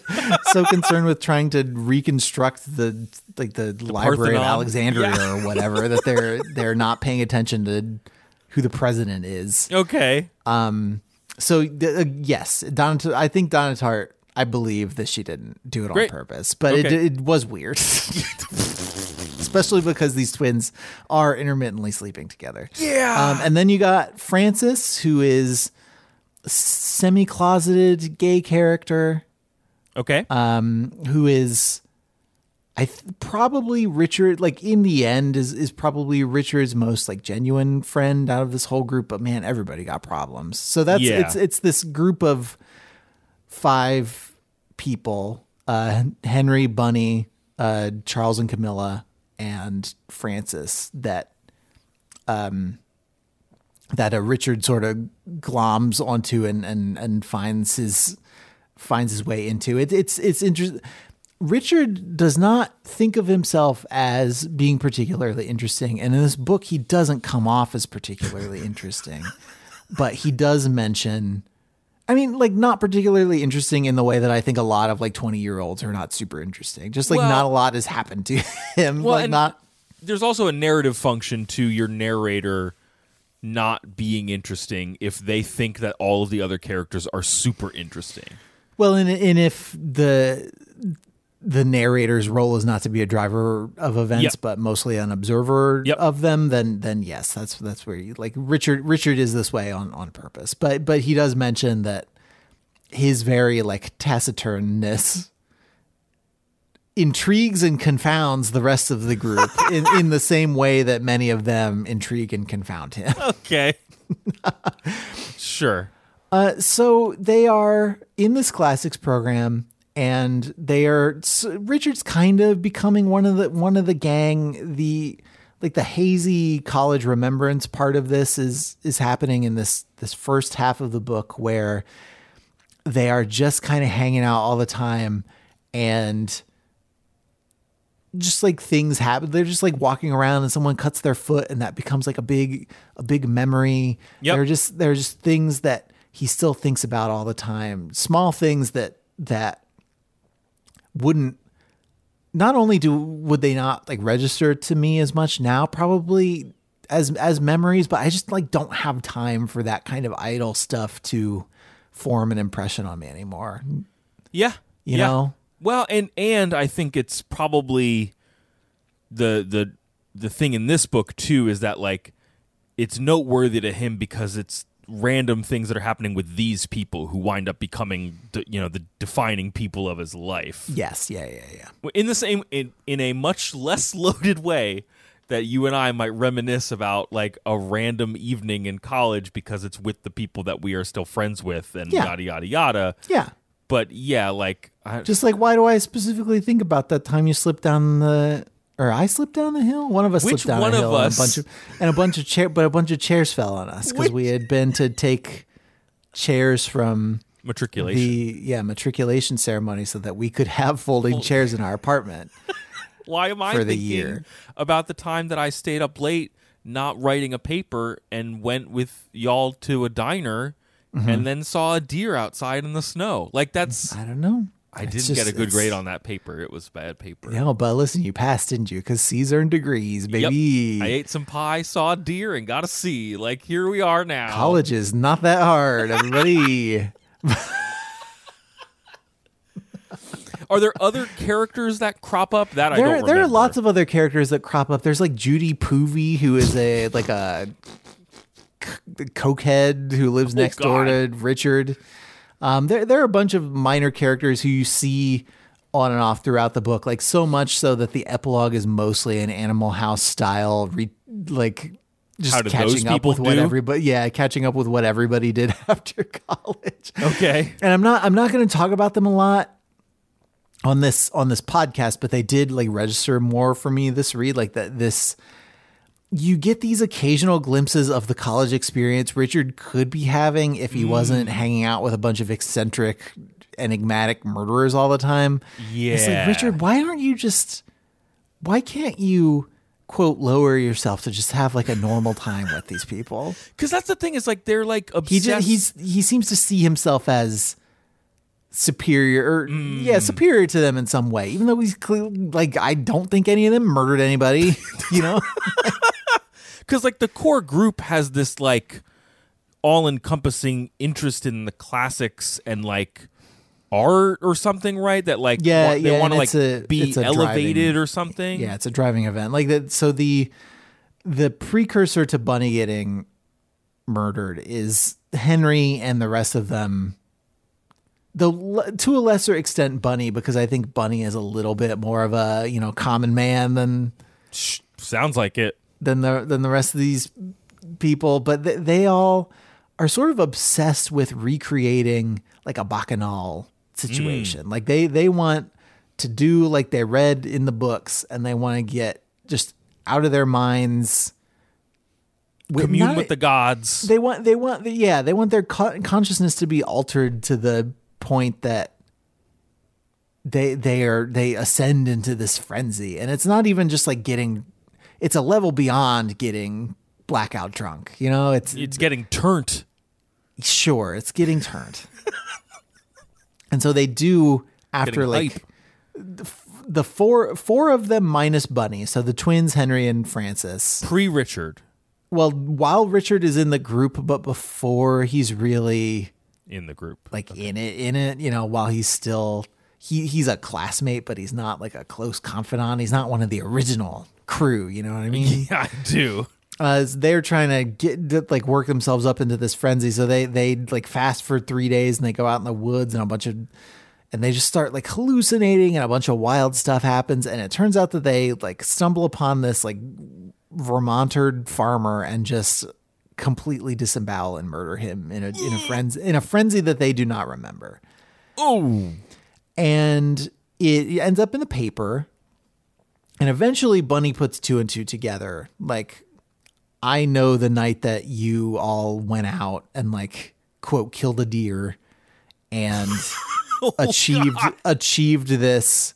so concerned with trying to reconstruct the like the, Library of Alexandria Yeah. or whatever that they're they're not paying attention to who the president is. Okay. Um, So uh, yes, Donna. I think Donna Tartt. I believe that she didn't do it on purpose, but it, it was weird, especially because these twins are intermittently sleeping together. Yeah. Um, and then you got Francis, who is semi-closeted gay character, okay. um, who is, I th- probably Richard. Like in the end, is is probably Richard's most like genuine friend out of this whole group. But man, everybody got problems. So that's Yeah. it's it's this group of five people: uh, Henry, Bunny, uh, Charles, and Camilla, and Francis. That um that a Richard sort of gloms onto and and and finds his finds his way into. It, it's it's interesting. Richard does not think of himself as being particularly interesting, and in this book, he doesn't come off as particularly interesting. But he does mention, I mean, like not particularly interesting in the way that I think a lot of like twenty year olds are not super interesting. Just like Well- not a lot has happened to him. Well, like not. There's also a narrative function to your narrator not being interesting if they think that all of the other characters are super interesting. Well, and and if the the narrator's role is not to be a driver of events, Yep. but mostly an observer Yep. of them, then then yes, that's that's where you like Richard. Richard is this way on on purpose, but but he does mention that his very like taciturnness intrigues and confounds the rest of the group in, in the same way that many of them intrigue and confound him. Okay. sure. Uh, so they are in this classics program, and they are Richard's kind of becoming one of the one of the gang. The like the hazy college remembrance part of this is is happening in this this first half of the book where they are just kind of hanging out all the time and just like things happen they're just like walking around and someone cuts their foot and that becomes like a big a big memory Yep. they're just they're just things that he still thinks about all the time small things that that wouldn't not only do would they not like register to me as much now probably as as memories but i just like don't have time for that kind of idle stuff to form an impression on me anymore Yeah. You yeah. know? Well, and and I think it's probably the the the thing in this book too is that like it's noteworthy to him because it's random things that are happening with these people who wind up becoming you know the defining people of his life. yes yeah yeah yeah in the same in in a much less loaded way that you and I might reminisce about like a random evening in college because it's with the people that we are still friends with and Yeah. yada yada yada. Yeah. But yeah, like I, Just like, why do I specifically think about that time you slipped down the, or I slipped down the hill? One of us Which slipped down one a of hill, and us? a bunch of, and a bunch of chair, but a bunch of chairs fell on us because we had been to take chairs from matriculation. the yeah matriculation ceremony so that we could have folding chairs in our apartment. Why am I for the thinking year. about the time that I stayed up late not writing a paper and went with y'all to a diner Mm-hmm. and then saw a deer outside in the snow? Like that's I don't know. I It's didn't just- get a good grade on that paper. It was bad paper. Yeah, but listen, you passed, didn't you? Because C's earned degrees, Yep. baby. I ate some pie, saw a deer, and got a C. Like here we are now. College is not that hard, everybody. Are there other characters that crop up that I there, don't there are lots of other characters that crop up. There's like Judy Poovey, who is a like a cokehead who lives oh, next door to Richard. Um, there, there are a bunch of minor characters who you see on and off throughout the book, like so much so that the epilogue is mostly an Animal House style, re- like just How did those catching up with what everybody, yeah, catching up with what everybody did after college. Okay. and I'm not I'm not going to talk about them a lot on this on this podcast, but they did like register more for me this read like that this you get these occasional glimpses of the college experience Richard could be having if he wasn't Mm. hanging out with a bunch of eccentric enigmatic murderers all the time. Yeah. It's like Richard, why aren't you just why can't you quote lower yourself to just have like a normal time with these people? Because that's the thing is like they're like he obsessed. just, he's he seems to see himself as superior or Mm. yeah superior to them in some way even though he's like i don't think any of them murdered anybody you know because like the core group has this like all-encompassing interest in the classics and like art or something right? That like Yeah, want- they yeah, want to like a- be elevated driving- or something? Yeah it's a driving event. Like that so the the precursor to bunny getting murdered is henry and the rest of them. The to a lesser extent bunny because i think bunny is a little bit more of a you know common man than sounds like it than the than the rest of these people, but they, they all are sort of obsessed with recreating like a bacchanal situation. Mm. Like they they want to do like they read in the books, and they want to get just out of their minds. with- commune not- with the gods They want they want yeah they want their co- consciousness to be altered to the point that they they are they ascend into this frenzy and it's not even just like getting it's a level beyond getting blackout drunk you know? It's it's getting turned sure it's getting turned and so they do after like hype. the four four of them minus bunny so the twins henry and francis. Pre-richard. Well while richard is in the group but before he's really in the group. like in it in it you know while he's still he he's a classmate but he's not like a close confidant. He's not one of the original crew you know what i mean? Yeah i do. Uh, they're trying to get like work themselves up into this frenzy. So they they like fast for three days and they go out in the woods and a bunch of and they just start like hallucinating and a bunch of wild stuff happens. And it turns out that they like stumble upon this like vermonter farmer and just completely disembowel and murder him in a in a frenzy in a frenzy that they do not remember. Oh and it ends up in the paper and eventually bunny puts two and two together. Like i know the night that you all went out and like quote killed a deer and oh, achieved achieved this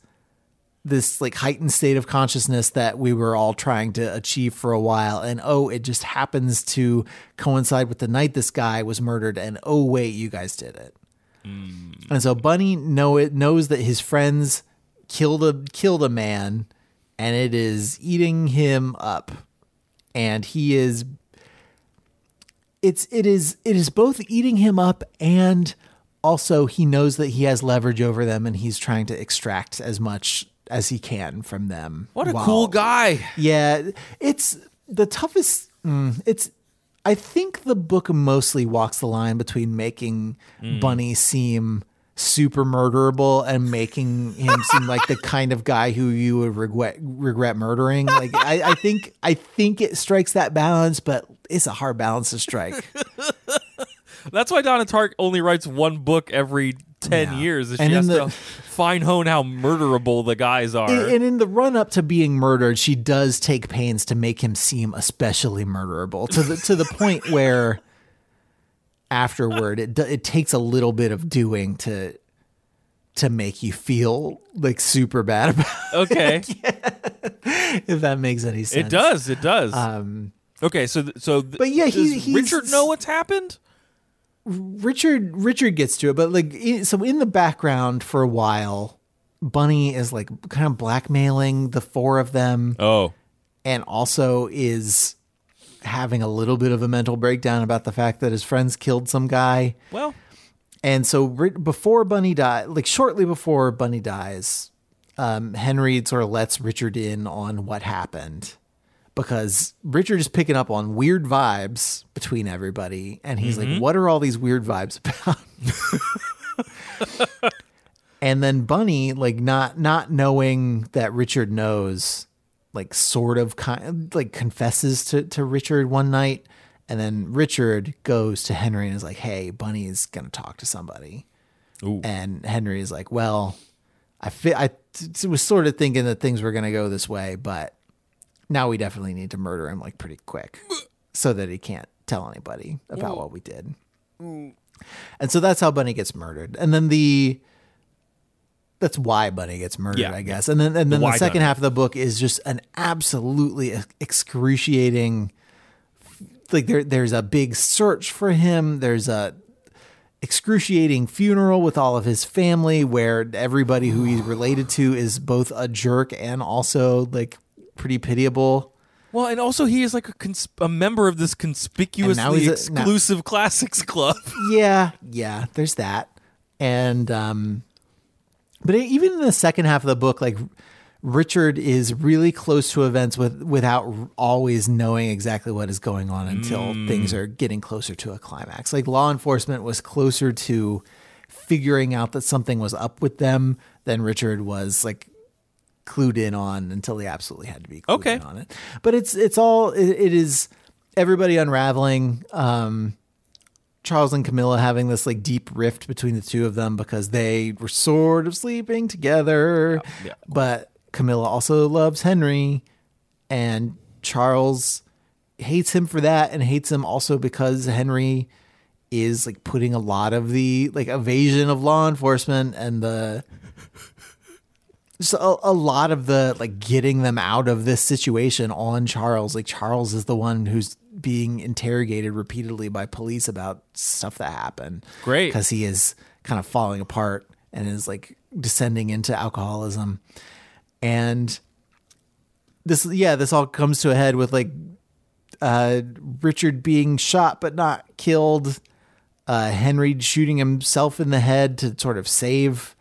this like heightened state of consciousness that we were all trying to achieve for a while. And oh it just happens to coincide with the night this guy was murdered and oh wait you guys did it. Mm. And so Bunny know it knows that his friends killed a killed a man and it is eating him up. And he is it's it is it is both eating him up and also he knows that he has leverage over them and he's trying to extract as much as he can from them. what a while- cool guy yeah, it's the toughest. Mm, it's. I think the book mostly walks the line between making Bunny seem super murderable and making him seem like the kind of guy who you would regret regret murdering. Like I, I think I think it strikes that balance, but it's a hard balance to strike. That's why Donna Tartt only writes one book every ten Yeah. years. She And in has the- to fine hone how murderable the guys are. And in the run up to being murdered, she does take pains to make him seem especially murderable to the to the point where afterward it it takes a little bit of doing to to make you feel like super bad about okay, it, if that makes any sense. it does. It does. Um, okay, so th- so th- but yeah, he- he's- Richard know what's happened? Richard Richard gets to it, but like so in the background for a while, Bunny is like kind of blackmailing the four of them. Oh, and also is having a little bit of a mental breakdown about the fact that his friends killed some guy. well, And so before Bunny died, like shortly before Bunny dies, um, Henry sort of lets Richard in on what happened because Richard is picking up on weird vibes between everybody. And he's like, what are all these weird vibes about? and then Bunny, like not, not knowing that Richard knows, like sort of kind like confesses to, to Richard one night. And then Richard goes to Henry and is like, Hey, Bunny's to talk to somebody. Ooh. And Henry is like, Well, I fi- I t- was sort of thinking that things were to go this way, but now we definitely need to murder him like pretty quick so that he can't tell anybody about what we did. And so that's how Bunny gets murdered. And then the that's why Bunny gets murdered, Yeah. I guess. And then and then the, why second done. half of the book is just an absolutely excruciating like there there's a big search for him. There's a excruciating funeral with all of his family where everybody who he's related to is both a jerk and also like pretty pitiable. well, and also he is like a, cons- a member of this conspicuously a- now- exclusive classics club. yeah, yeah, there's that. And um but even in the second half of the book like Richard is really close to events with without always knowing exactly what is going on until things are getting closer to a climax. Like law enforcement was closer to figuring out that something was up with them than Richard was like clued in on until he absolutely had to be clued Okay. in on it. But it's it's all it, it is everybody unraveling. Um, Charles and Camilla having this like deep rift between the two of them because they were sort of sleeping together. Yeah. But Camilla also loves Henry and Charles hates him for that and hates him also because Henry is like putting a lot of the like evasion of law enforcement and the just a, a lot of the like getting them out of this situation on Charles. Like Charles is the one who's being interrogated repeatedly by police about stuff that happened. Great. Because he is kind of falling apart and is like descending into alcoholism. And this yeah, this all comes to a head with like uh Richard being shot but not killed. Uh Henry shooting himself in the head to sort of save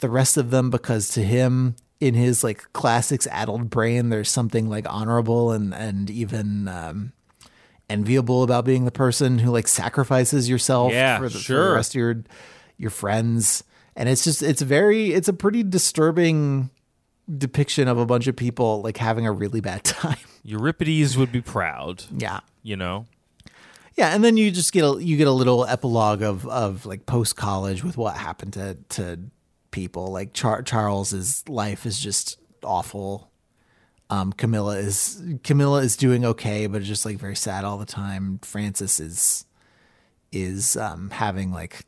the rest of them because to him in his like classics addled brain there's something like honorable and and even um enviable about being the person who like sacrifices yourself Yeah, for, the, for the rest of your your friends. And it's just it's very it's a pretty disturbing depiction of a bunch of people like having a really bad time. Euripides would be proud, yeah. You know. yeah and then you just get a you get a little epilogue of of like post college with what happened to to people. Like Char- charles's life is just awful um camilla is camilla is doing okay but just like very sad all the time. Francis is is um having like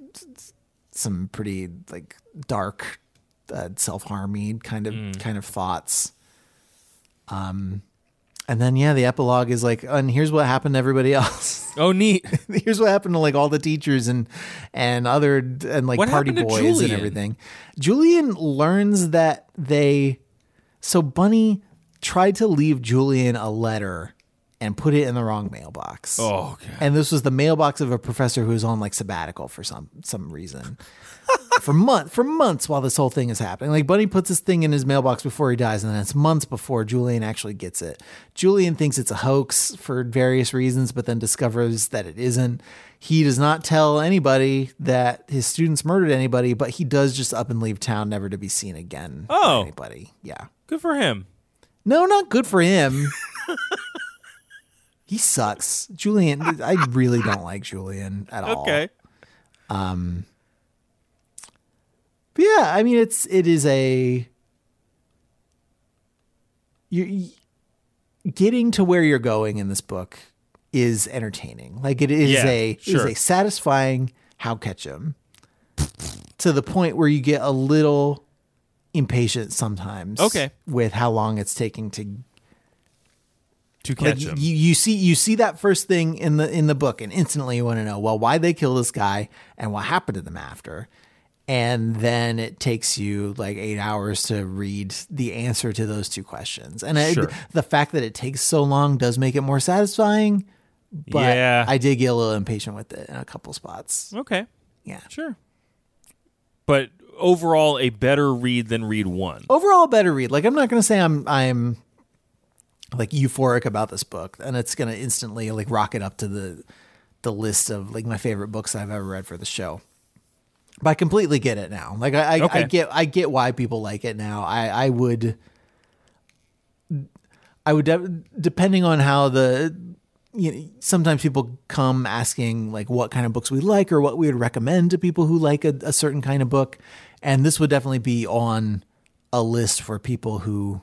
some pretty like dark uh, self-harming kind of kind of thoughts. Um and then yeah the epilogue is like and here's what happened to everybody else. Oh, neat. here's what happened to like all the teachers and and other and like What party boys and everything. Julian learns that they so Bunny tried to leave Julian a letter and put it in the wrong mailbox. Oh, okay. And this was the mailbox of a professor who was on like sabbatical for some some reason. for month for months while this whole thing is happening. Like Bunny puts this thing in his mailbox before he dies, and then it's months before Julian actually gets it. Julian thinks it's a hoax for various reasons, but then discovers that it isn't. He does not tell anybody that his students murdered anybody, but he does just up and leave town, never to be seen again. Oh. anybody. Yeah. Good for him. No, not good for him. he sucks. Julian, I really don't like Julian at all. Okay. Um, but yeah, I mean it's it is a you getting to where you're going in this book is entertaining. Like it is Yeah, a sure. is a satisfying how catch 'em to the point where you get a little impatient sometimes. Okay. with how long it's taking to To like catch him. you, you see you see that first thing in the in the book and instantly you want to know well why they kill this guy and what happened to them after and then it takes you like eight hours to read the answer to those two questions and I- the fact that it takes so long does make it more satisfying but Yeah. i did get a little impatient with it in a couple spots okay. yeah Sure. But overall, a better read than read one. overall better read. Like i'm not going to say i'm i'm like euphoric about this book and it's going to instantly like rocket up to the the list of like my favorite books i've ever read for the show. But i completely get it now. Like i I, I get i get why people like it now. I i would i would de- depending on how the you know, sometimes people come asking like what kind of books we like or what we would recommend to people who like a, a certain kind of book and this would definitely be on a list for people who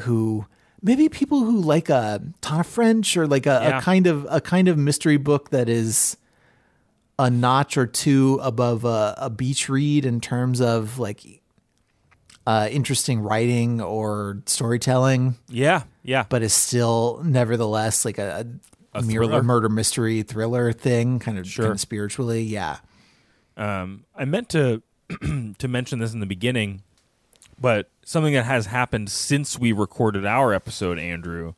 who maybe people who like a ton of French or like a, Yeah. a kind of a kind of mystery book that is a notch or two above a, a beach read in terms of like uh, interesting writing or storytelling, Yeah. Yeah. but is still nevertheless like a, a, A a murder mystery thriller thing, kind of, Sure. kind of spiritually. Yeah. Um, I meant to to mention this in the beginning, but something that has happened since we recorded our episode, Andrew.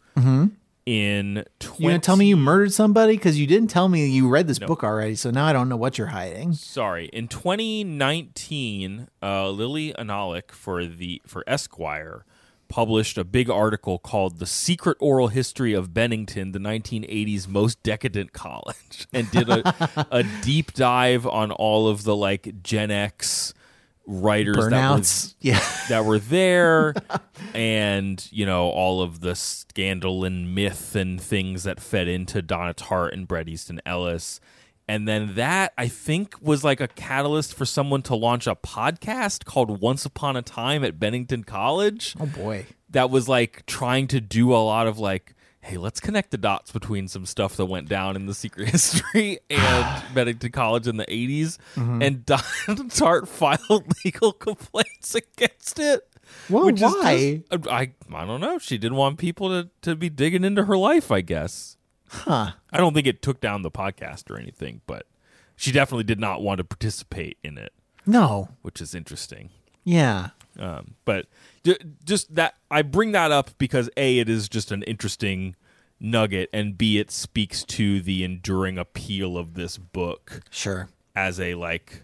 In 20, You gonna tell me you murdered somebody? Because you didn't tell me you read this book already, so now I don't know what you're hiding. Sorry, in 2019, uh, Lili Anolik for the for Esquire published a big article called "The Secret Oral History of Bennington: The 1980s Most Decadent College," and did a, a deep dive on all of the like Gen X writers that were Yeah. that were there and you know all of the scandal and myth and things that fed into Donna Tartt and Bret Easton Ellis and then that I think was like a catalyst for someone to launch a podcast called Once Upon a Time at Bennington College Oh boy. that was like trying to do a lot of like hey let's connect the dots between some stuff that went down in the secret history and bennington college in the 80s Mm-hmm. and Don Tartt filed legal complaints against it Well, why? just- I, I don't know she didn't want people to, to be digging into her life i guess Huh. i don't think it took down the podcast or anything but she definitely did not want to participate in it No. which is interesting Yeah. um, but ju- just that I bring that up because a it is just an interesting nugget, and b it speaks to the enduring appeal of this book Sure. as a like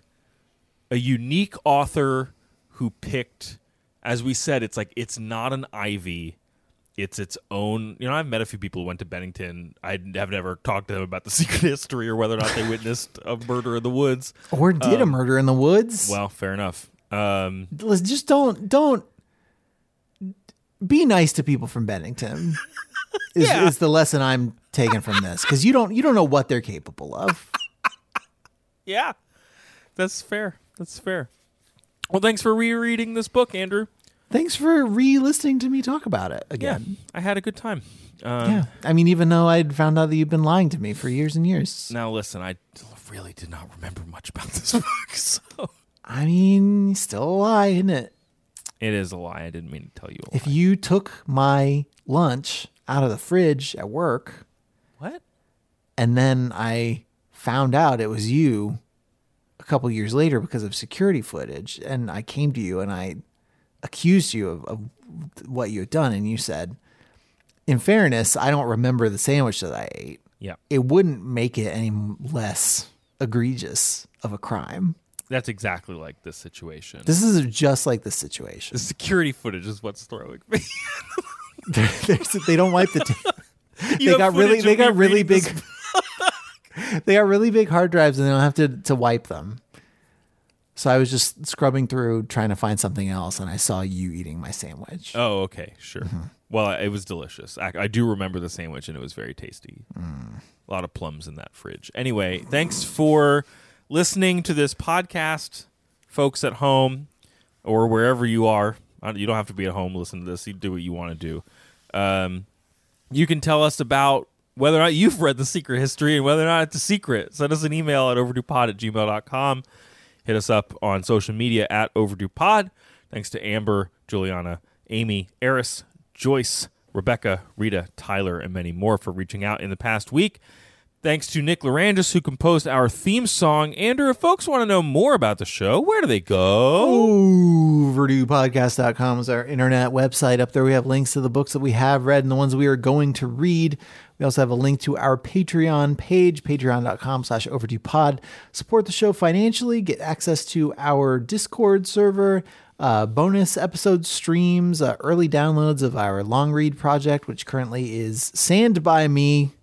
a unique author who picked, as we said, it's like it's not an Ivy. It's its own. You know, I've met a few people who went to Bennington. I have never talked to them about the secret history or whether or not they witnessed a murder in the woods. Or did a murder in the woods? Well, fair enough. Um, let's just don't don't be nice to people from Bennington. Is, Yeah. is the lesson I'm taking from this because you don't you don't know what they're capable of. Yeah, that's fair. That's fair. Well, thanks for rereading this book, Andrew. Thanks for re-listening to me talk about it again. Yeah. I had a good time. Um, Yeah. I mean, even though I'd found out that you've been lying to me for years and years. Now, listen, I really did not remember much about this book, so I mean, still a lie, isn't it? it is a lie. I didn't mean to tell you. A If lie. you took my lunch out of the fridge at work what? and then I found out it was you a couple years later because of security footage, and I came to you and I accused you of, of what you had done, and you said, "In fairness, I don't remember the sandwich that I ate. Yeah, It wouldn't make it any less egregious of a crime." That's exactly like this situation. This is just like this situation. the security footage is what's throwing me. There's- they don't wipe the. T- they got really they got really big. they got really big hard drives and they don't have to to wipe them. So I was just scrubbing through trying to find something else, and I saw you eating my sandwich. Oh, okay, sure. Mm-hmm. Well, it was delicious. I, I do remember the sandwich, and it was very tasty. Mm. A lot of plums in that fridge. Anyway, thanks for listening to this podcast, folks at home or wherever you are. You don't have to be at home. to Listen to this. You do what you want to do. Um, you can tell us about whether or not you've read The Secret History and whether or not it's a secret. Send us an email at overduepod at gmail.com. Hit us up on social media at Overdue Pod. Thanks to Amber, Juliana, Amy, Eris, Joyce, Rebecca, Rita, Tyler, and many more for reaching out in the past week. Thanks to Nick Lerangis, who composed our theme song. Andrew, if folks want to know more about the show, where do they go? OverduePodcast.com is our internet website. Up there, we have links to the books that we have read and the ones we are going to read. We also have a link to our Patreon page, patreon.com slash overduepod. Support the show financially, get access to our Discord server, uh, bonus episode streams, uh, early downloads of our long read project, which currently is Sand by Me,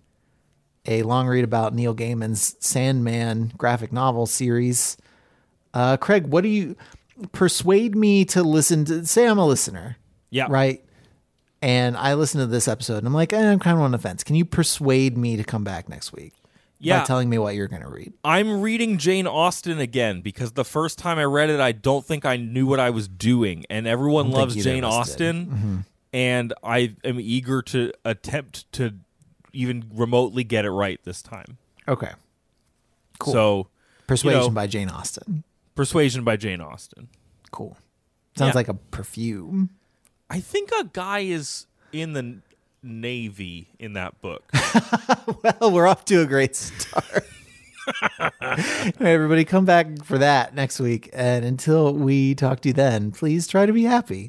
a long read about Neil Gaiman's Sandman graphic novel series. Uh, Craig, what do you persuade me to listen to? Say I'm a listener, Yeah. right? And I listen to this episode and I'm like, eh, I'm kind of on the fence. Can you persuade me to come back next week? Yeah. By telling me what you're going to read. I'm reading Jane Austen again because the first time I read it, I don't think I knew what I was doing. And everyone loves Jane did. Mm-hmm. Austen. And I am eager to attempt to even remotely get it right this time. Okay. Cool. So, Persuasion you know- by Jane Austen. Persuasion by Jane Austen. Cool. Sounds Yeah. like a perfume. I think a guy is in the Navy in that book. Well, we're off to a great start. All right, everybody, come back for that next week. And until we talk to you then, please try to be happy.